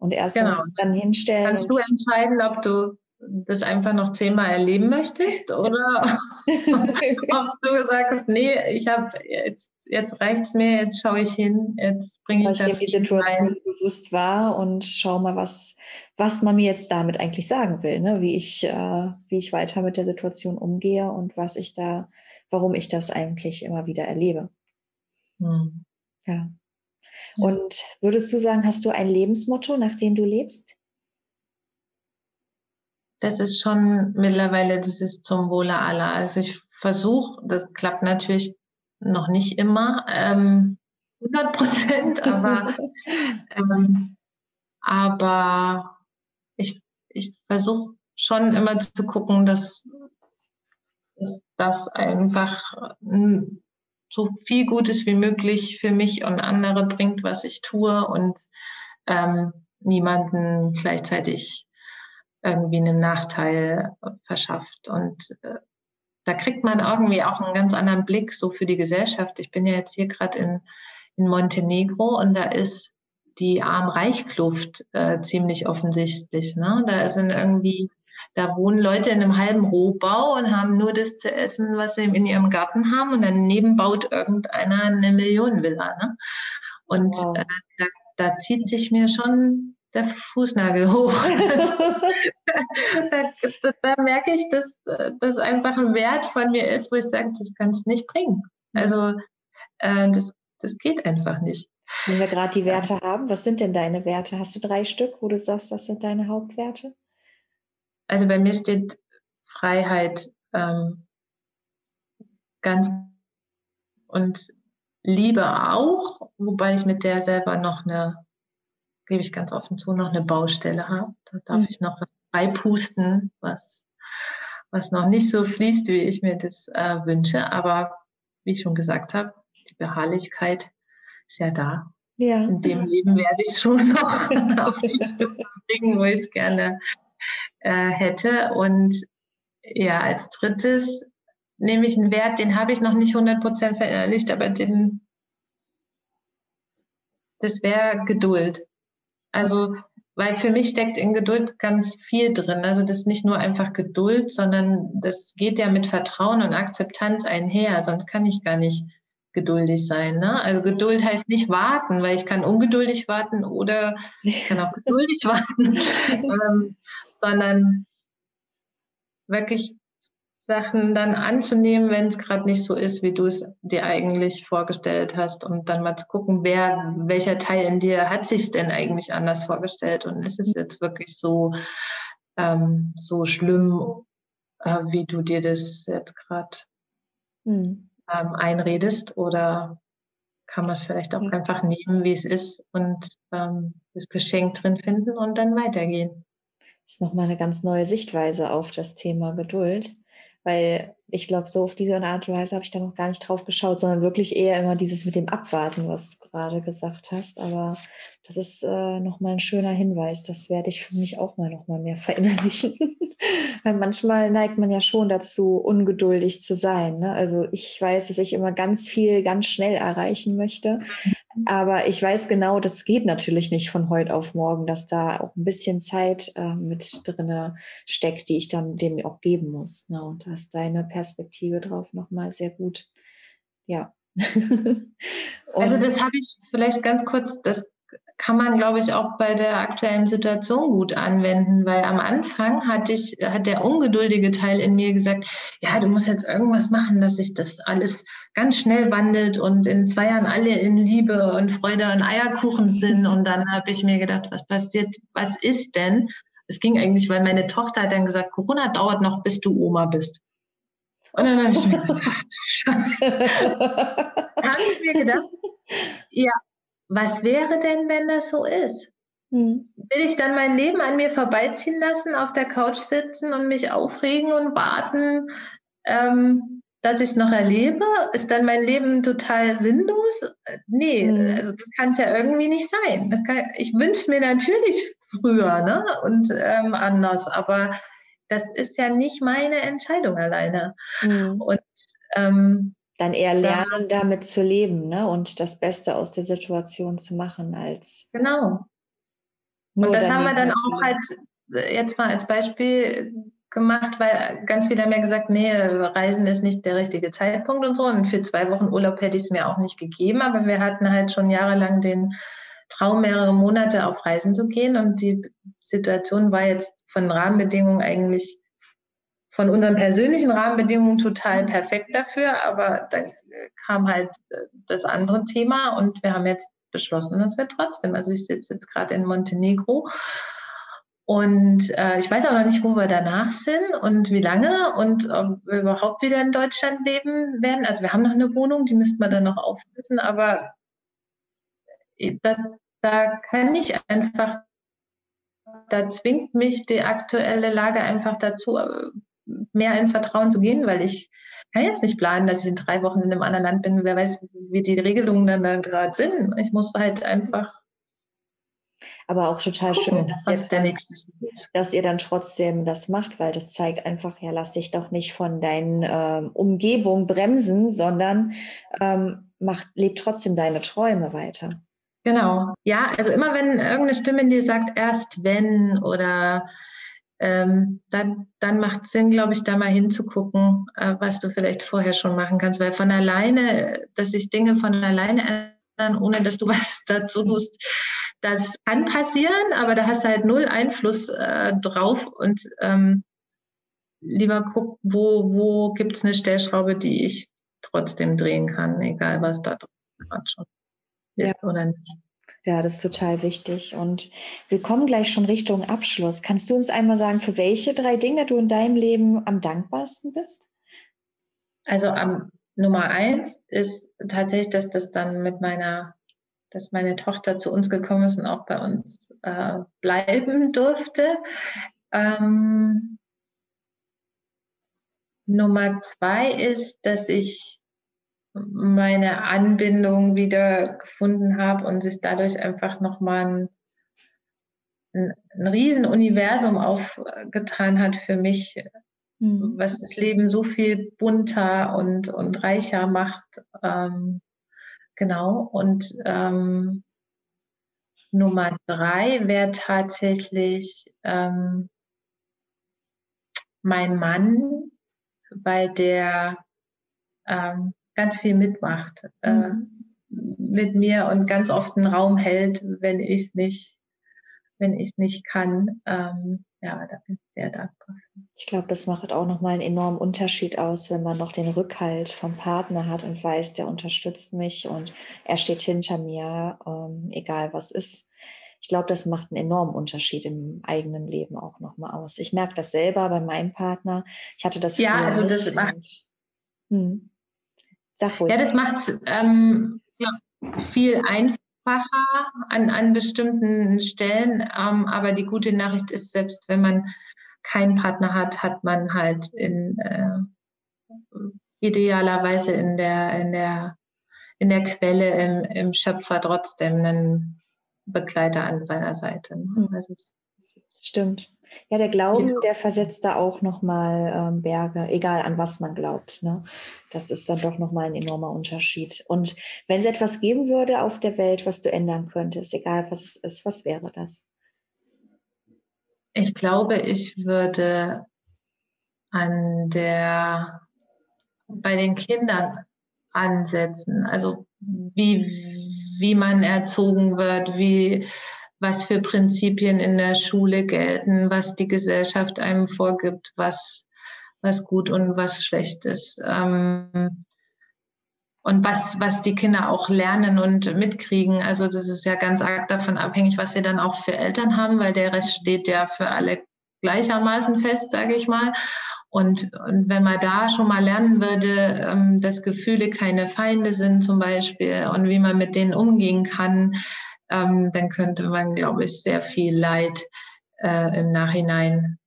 Und erst genau. dann hinstellen. Kannst du entscheiden, ob du das einfach noch zehnmal erleben möchtest oder ob du sagst, nee, ich habe jetzt, jetzt reicht es mir, jetzt schaue ich hin, jetzt bringe ich, ich die Situation rein. bewusst wahr und schau mal, was, was man mir jetzt damit eigentlich sagen will, ne? wie, ich, äh, wie ich weiter mit der Situation umgehe und was ich da, warum ich das eigentlich immer wieder erlebe. Hm. Ja. Und würdest du sagen, hast du ein Lebensmotto, nach dem du lebst? Das ist schon mittlerweile, das ist zum Wohle aller. Also ich versuche, das klappt natürlich noch nicht immer, ähm, 100 Prozent, aber, ähm, aber ich, ich versuche schon immer zu gucken, dass, dass das einfach so viel Gutes wie möglich für mich und andere bringt, was ich tue und ähm, niemanden gleichzeitig irgendwie einen Nachteil verschafft. Und äh, da kriegt man irgendwie auch einen ganz anderen Blick so für die Gesellschaft. Ich bin ja jetzt hier gerade in, in Montenegro und da ist die Arm-Reich-Kluft äh, ziemlich offensichtlich. Ne? Da sind irgendwie, da wohnen Leute in einem halben Rohbau und haben nur das zu essen, was sie in ihrem Garten haben und daneben baut irgendeiner eine Millionenvilla. Ne? Und wow. äh, da, da zieht sich mir schon der Fußnagel hoch. da, da, da, merke ich, dass das einfach ein Wert von mir ist, wo ich sage, das kannst du nicht bringen. Also äh, das, das geht einfach nicht. Wenn wir gerade die Werte haben, was sind denn deine Werte? Hast du drei Stück, wo du sagst, das sind deine Hauptwerte? Also bei mir steht Freiheit ähm, ganz und Liebe auch, wobei ich mit der selber noch eine gebe ich ganz offen zu, noch eine Baustelle habe. Da darf mhm. ich noch was beipusten, was, was noch nicht so fließt, wie ich mir das äh, wünsche. Aber wie ich schon gesagt habe, die Beharrlichkeit ist ja da. Ja. In dem Leben werde ich schon noch auf die Stimme bringen, wo ich es gerne äh, hätte. Und ja, als drittes nehme ich einen Wert, den habe ich noch nicht 100% verinnerlicht, aber den, das wäre Geduld. Also, weil für mich steckt in Geduld ganz viel drin. Also das ist nicht nur einfach Geduld, sondern das geht ja mit Vertrauen und Akzeptanz einher, sonst kann ich gar nicht geduldig sein. Ne? Also Geduld heißt nicht warten, weil ich kann ungeduldig warten oder ich kann auch geduldig warten, ähm, sondern wirklich Sachen dann anzunehmen, wenn es gerade nicht so ist, wie du es dir eigentlich vorgestellt hast und dann mal zu gucken, wer, welcher Teil in dir hat sich denn eigentlich anders vorgestellt und ist es jetzt wirklich so, ähm, so schlimm, äh, wie du dir das jetzt gerade hm. ähm, einredest oder kann man es vielleicht auch hm. einfach nehmen, wie es ist und ähm, das Geschenk drin finden und dann weitergehen. Ist nochmal eine ganz neue Sichtweise auf das Thema Geduld weil ich glaube, so auf diese Art und Weise habe ich da noch gar nicht drauf geschaut, sondern wirklich eher immer dieses mit dem Abwarten, was du gerade gesagt hast. Aber das ist äh, nochmal ein schöner Hinweis. Das werde ich für mich auch mal nochmal mehr verinnerlichen. weil manchmal neigt man ja schon dazu, ungeduldig zu sein. Ne? Also ich weiß, dass ich immer ganz viel ganz schnell erreichen möchte. Aber ich weiß genau, das geht natürlich nicht von heute auf morgen, dass da auch ein bisschen Zeit äh, mit drin steckt, die ich dann dem auch geben muss. Ne? Und da deine Perspektive drauf nochmal sehr gut. Ja. also das habe ich vielleicht ganz kurz, das kann man, glaube ich, auch bei der aktuellen Situation gut anwenden, weil am Anfang hatte ich, hat der ungeduldige Teil in mir gesagt, ja, du musst jetzt irgendwas machen, dass sich das alles ganz schnell wandelt und in zwei Jahren alle in Liebe und Freude und Eierkuchen sind. Und dann habe ich mir gedacht, was passiert, was ist denn? Es ging eigentlich, weil meine Tochter hat dann gesagt, Corona dauert noch, bis du Oma bist. Und dann habe ich mir gedacht, habe ich mir gedacht, ja, was wäre denn, wenn das so ist? Hm. Will ich dann mein Leben an mir vorbeiziehen lassen, auf der Couch sitzen und mich aufregen und warten, ähm, dass ich es noch erlebe? Ist dann mein Leben total sinnlos? Nee, hm. also das kann es ja irgendwie nicht sein. Kann, ich wünsche mir natürlich früher ne? und ähm, anders, aber das ist ja nicht meine Entscheidung alleine. Hm. Und ähm, dann eher lernen, ja. damit zu leben ne? und das Beste aus der Situation zu machen als. Genau. Und das haben wir dann auch halt äh, jetzt mal als Beispiel gemacht, weil ganz viele haben ja gesagt, nee, Reisen ist nicht der richtige Zeitpunkt und so. Und für zwei Wochen Urlaub hätte ich es mir auch nicht gegeben, aber wir hatten halt schon jahrelang den Traum, mehrere Monate auf Reisen zu gehen. Und die Situation war jetzt von Rahmenbedingungen eigentlich von unseren persönlichen Rahmenbedingungen total perfekt dafür, aber dann kam halt äh, das andere Thema und wir haben jetzt beschlossen, dass wir trotzdem, also ich sitze jetzt gerade in Montenegro und äh, ich weiß auch noch nicht, wo wir danach sind und wie lange und ob wir überhaupt wieder in Deutschland leben werden. Also wir haben noch eine Wohnung, die müssten wir dann noch auflösen, aber das, da kann ich einfach, da zwingt mich die aktuelle Lage einfach dazu, mehr ins Vertrauen zu gehen, weil ich kann jetzt nicht planen, dass ich in drei Wochen in einem anderen Land bin. Wer weiß, wie die Regelungen dann, gerade sind. Ich muss halt einfach Aber auch total schön, dass ihr, dann, dass ihr, dann, trotzdem das macht, weil das zeigt einfach, ja, lass dich doch nicht von deinen ähm, Umgebung bremsen, sondern ähm, mach, leb trotzdem deine Träume weiter. Genau. Ja, also immer wenn irgendeine Stimme in dir sagt, erst wenn oder ähm, dann, dann macht es Sinn, glaube ich, da mal hinzugucken, äh, was du vielleicht vorher schon machen kannst, weil von alleine, dass sich Dinge von alleine ändern, ohne dass du was dazu tust, das kann passieren, aber da hast du halt null Einfluss äh, drauf und ähm, lieber guck, wo, wo gibt es eine Stellschraube, die ich trotzdem drehen kann, egal was da gerade schon ist ja. oder nicht. Ja, das ist total wichtig. Und wir kommen gleich schon Richtung Abschluss. Kannst du uns einmal sagen, für welche drei Dinge du in deinem Leben am dankbarsten bist? Also am Nummer eins ist tatsächlich, dass das dann mit meiner, dass meine Tochter zu uns gekommen ist und auch bei uns äh, bleiben durfte. Ähm, Nummer zwei ist, dass ich meine Anbindung wieder gefunden habe und sich dadurch einfach nochmal ein, ein, ein Riesenuniversum aufgetan hat für mich, mhm. was das Leben so viel bunter und, und reicher macht. Ähm, genau. Und ähm, Nummer drei wäre tatsächlich ähm, mein Mann, weil der ähm, ganz viel mitmacht äh, mhm. mit mir und ganz oft einen Raum hält, wenn ich es nicht, wenn ich es nicht kann. Ähm, ja, da bin ich sehr dankbar. Ich glaube, das macht auch nochmal einen enormen Unterschied aus, wenn man noch den Rückhalt vom Partner hat und weiß, der unterstützt mich und er steht hinter mir, ähm, egal was ist. Ich glaube, das macht einen enormen Unterschied im eigenen Leben auch nochmal aus. Ich merke das selber bei meinem Partner. Ich hatte das ja, also das macht. Hm. Sag ruhig. Ja, das macht es ähm, ja, viel einfacher an, an bestimmten Stellen. Ähm, aber die gute Nachricht ist, selbst wenn man keinen Partner hat, hat man halt in äh, idealerweise in der, in der, in der Quelle im, im Schöpfer trotzdem einen Begleiter an seiner Seite. Ne? Hm. Also es, es Stimmt. Ja, der Glauben, der versetzt da auch nochmal ähm, Berge, egal an was man glaubt. Ne? Das ist dann doch nochmal ein enormer Unterschied. Und wenn es etwas geben würde auf der Welt, was du ändern könntest, egal was es ist, was wäre das? Ich glaube, ich würde an der, bei den Kindern ansetzen. Also wie, wie man erzogen wird, wie, was für Prinzipien in der Schule gelten, was die Gesellschaft einem vorgibt, was, was gut und was schlecht ist. Ähm, und was, was die Kinder auch lernen und mitkriegen. Also das ist ja ganz arg davon abhängig, was sie dann auch für Eltern haben, weil der Rest steht ja für alle gleichermaßen fest, sage ich mal. Und, und wenn man da schon mal lernen würde, ähm, dass Gefühle keine Feinde sind zum Beispiel und wie man mit denen umgehen kann, ähm, dann könnte man, glaube ich, sehr viel Leid äh, im Nachhinein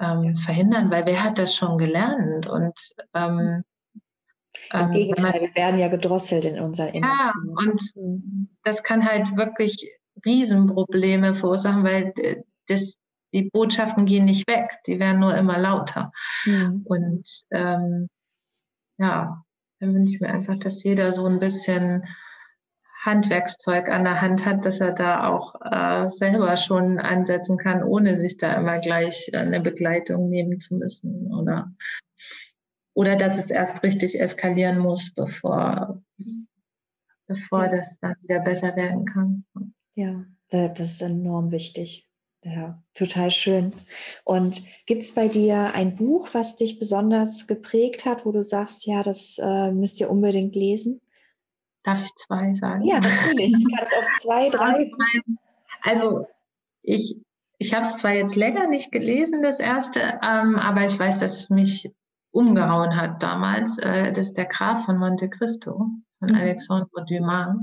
ähm, verhindern, weil wer hat das schon gelernt? Und ähm, im ähm, Gegenteil, wir werden ja gedrosselt in unseren Emotionen. Ja, und mhm. das kann halt wirklich Riesenprobleme verursachen, weil das, die Botschaften gehen nicht weg, die werden nur immer lauter. Mhm. Und ähm, ja, dann wünsche ich mir einfach, dass jeder so ein bisschen Handwerkszeug an der Hand hat, dass er da auch äh, selber schon ansetzen kann, ohne sich da immer gleich eine Begleitung nehmen zu müssen oder oder dass es erst richtig eskalieren muss, bevor bevor das dann wieder besser werden kann. Ja, das ist enorm wichtig. Ja, total schön. Und gibt es bei dir ein Buch, was dich besonders geprägt hat, wo du sagst, ja, das äh, müsst ihr unbedingt lesen? Darf ich zwei sagen? Ja, natürlich. Du kannst auch zwei, drei. Also ich, ich habe es zwar jetzt länger nicht gelesen, das erste, ähm, aber ich weiß, dass es mich umgehauen hat damals. Äh, das ist der Graf von Monte Cristo, von mhm. Alexandre Dumas.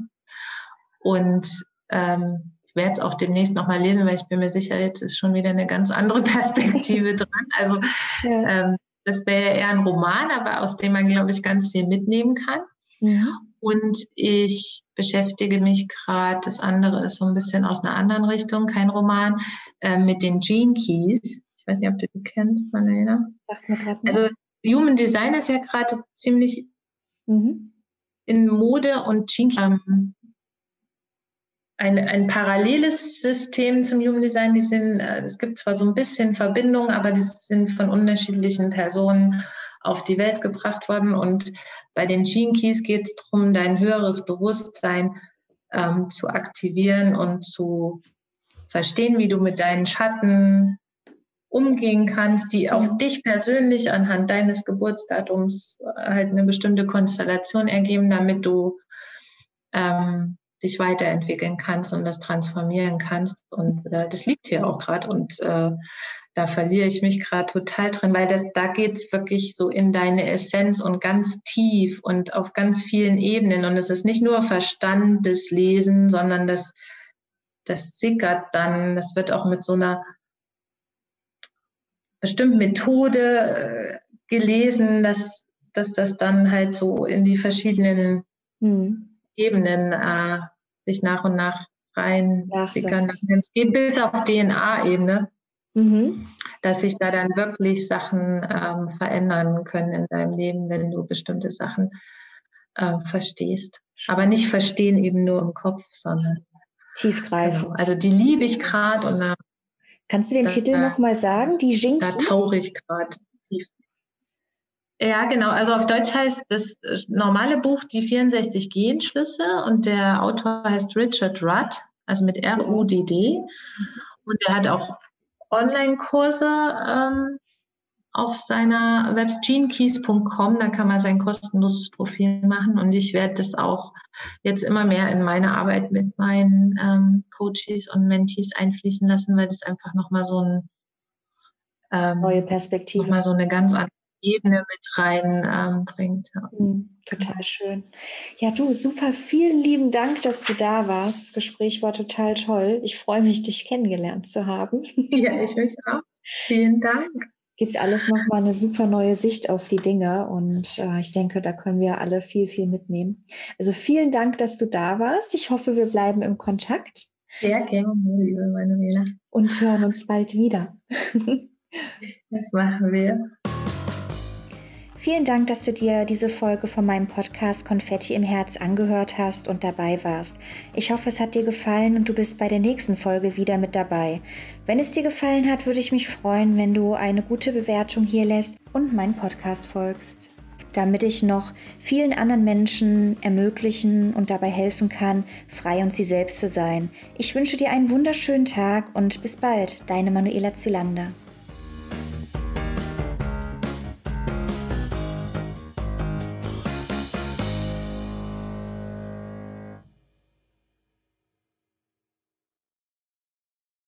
Und ähm, ich werde es auch demnächst nochmal lesen, weil ich bin mir sicher, jetzt ist schon wieder eine ganz andere Perspektive dran. Also ja. ähm, das wäre eher ein Roman, aber aus dem man, glaube ich, ganz viel mitnehmen kann. Ja. Und ich beschäftige mich gerade, das andere ist so ein bisschen aus einer anderen Richtung, kein Roman, äh, mit den Gene Keys. Ich weiß nicht, ob du die kennst, Manuela. Also Human Design ist ja gerade ziemlich mhm. in Mode und Gene ähm, ein, ein paralleles System zum Human Design. Die sind, äh, es gibt zwar so ein bisschen Verbindungen, aber die sind von unterschiedlichen Personen auf die Welt gebracht worden. Und bei den Gene Keys geht es darum, dein höheres Bewusstsein ähm, zu aktivieren und zu verstehen, wie du mit deinen Schatten umgehen kannst, die auf mhm. dich persönlich anhand deines Geburtsdatums halt eine bestimmte Konstellation ergeben, damit du ähm, dich weiterentwickeln kannst und das transformieren kannst. Und äh, das liegt hier auch gerade. Und äh, da verliere ich mich gerade total drin, weil das, da geht's wirklich so in deine Essenz und ganz tief und auf ganz vielen Ebenen. Und es ist nicht nur Verstand des Lesen, sondern das, das sickert dann, das wird auch mit so einer bestimmten Methode äh, gelesen, dass, dass das dann halt so in die verschiedenen hm. Ebenen äh, sich nach und nach rein sickern lassen. Es geht bis auf DNA-Ebene mhm. dass sich da dann wirklich Sachen ähm, verändern können in deinem Leben, wenn du bestimmte Sachen äh, verstehst. Aber nicht verstehen eben nur im Kopf, sondern tiefgreifend. Genau. Also die liebe ich gerade und da, Kannst du den da, Titel nochmal sagen? Die Jinkies? Da tauche ich gerade tief. Ja, genau. Also auf Deutsch heißt das normale Buch die 64 Genschlüsse und der Autor heißt Richard Rudd, also mit R-U-D-D. Und er hat auch Online-Kurse ähm, auf seiner Website genekeys.com. Da kann man sein kostenloses Profil machen. Und ich werde das auch jetzt immer mehr in meine Arbeit mit meinen ähm, Coaches und Mentees einfließen lassen, weil das einfach nochmal so ein ähm, neue Perspektive, nochmal so eine ganz andere Ebene mit reinbringt. Ähm, ja. Mhm, total schön. Ja, du, super, vielen lieben Dank, dass du da warst. Das Gespräch war total toll. Ich freue mich, dich kennengelernt zu haben. Ja, ich mich auch. Vielen Dank. Gibt alles nochmal eine super neue Sicht auf die Dinge und äh, ich denke, da können wir alle viel, viel mitnehmen. Also vielen Dank, dass du da warst. Ich hoffe, wir bleiben im Kontakt. Sehr gerne, liebe Manuela. Und hören uns bald wieder. Das machen wir. Vielen Dank, dass du dir diese Folge von meinem Podcast Konfetti im Herz angehört hast und dabei warst. Ich hoffe, es hat dir gefallen und du bist bei der nächsten Folge wieder mit dabei. Wenn es dir gefallen hat, würde ich mich freuen, wenn du eine gute Bewertung hier lässt und meinen Podcast folgst damit ich noch vielen anderen Menschen ermöglichen und dabei helfen kann, frei und sie selbst zu sein. Ich wünsche dir einen wunderschönen Tag und bis bald, deine Manuela Zylander.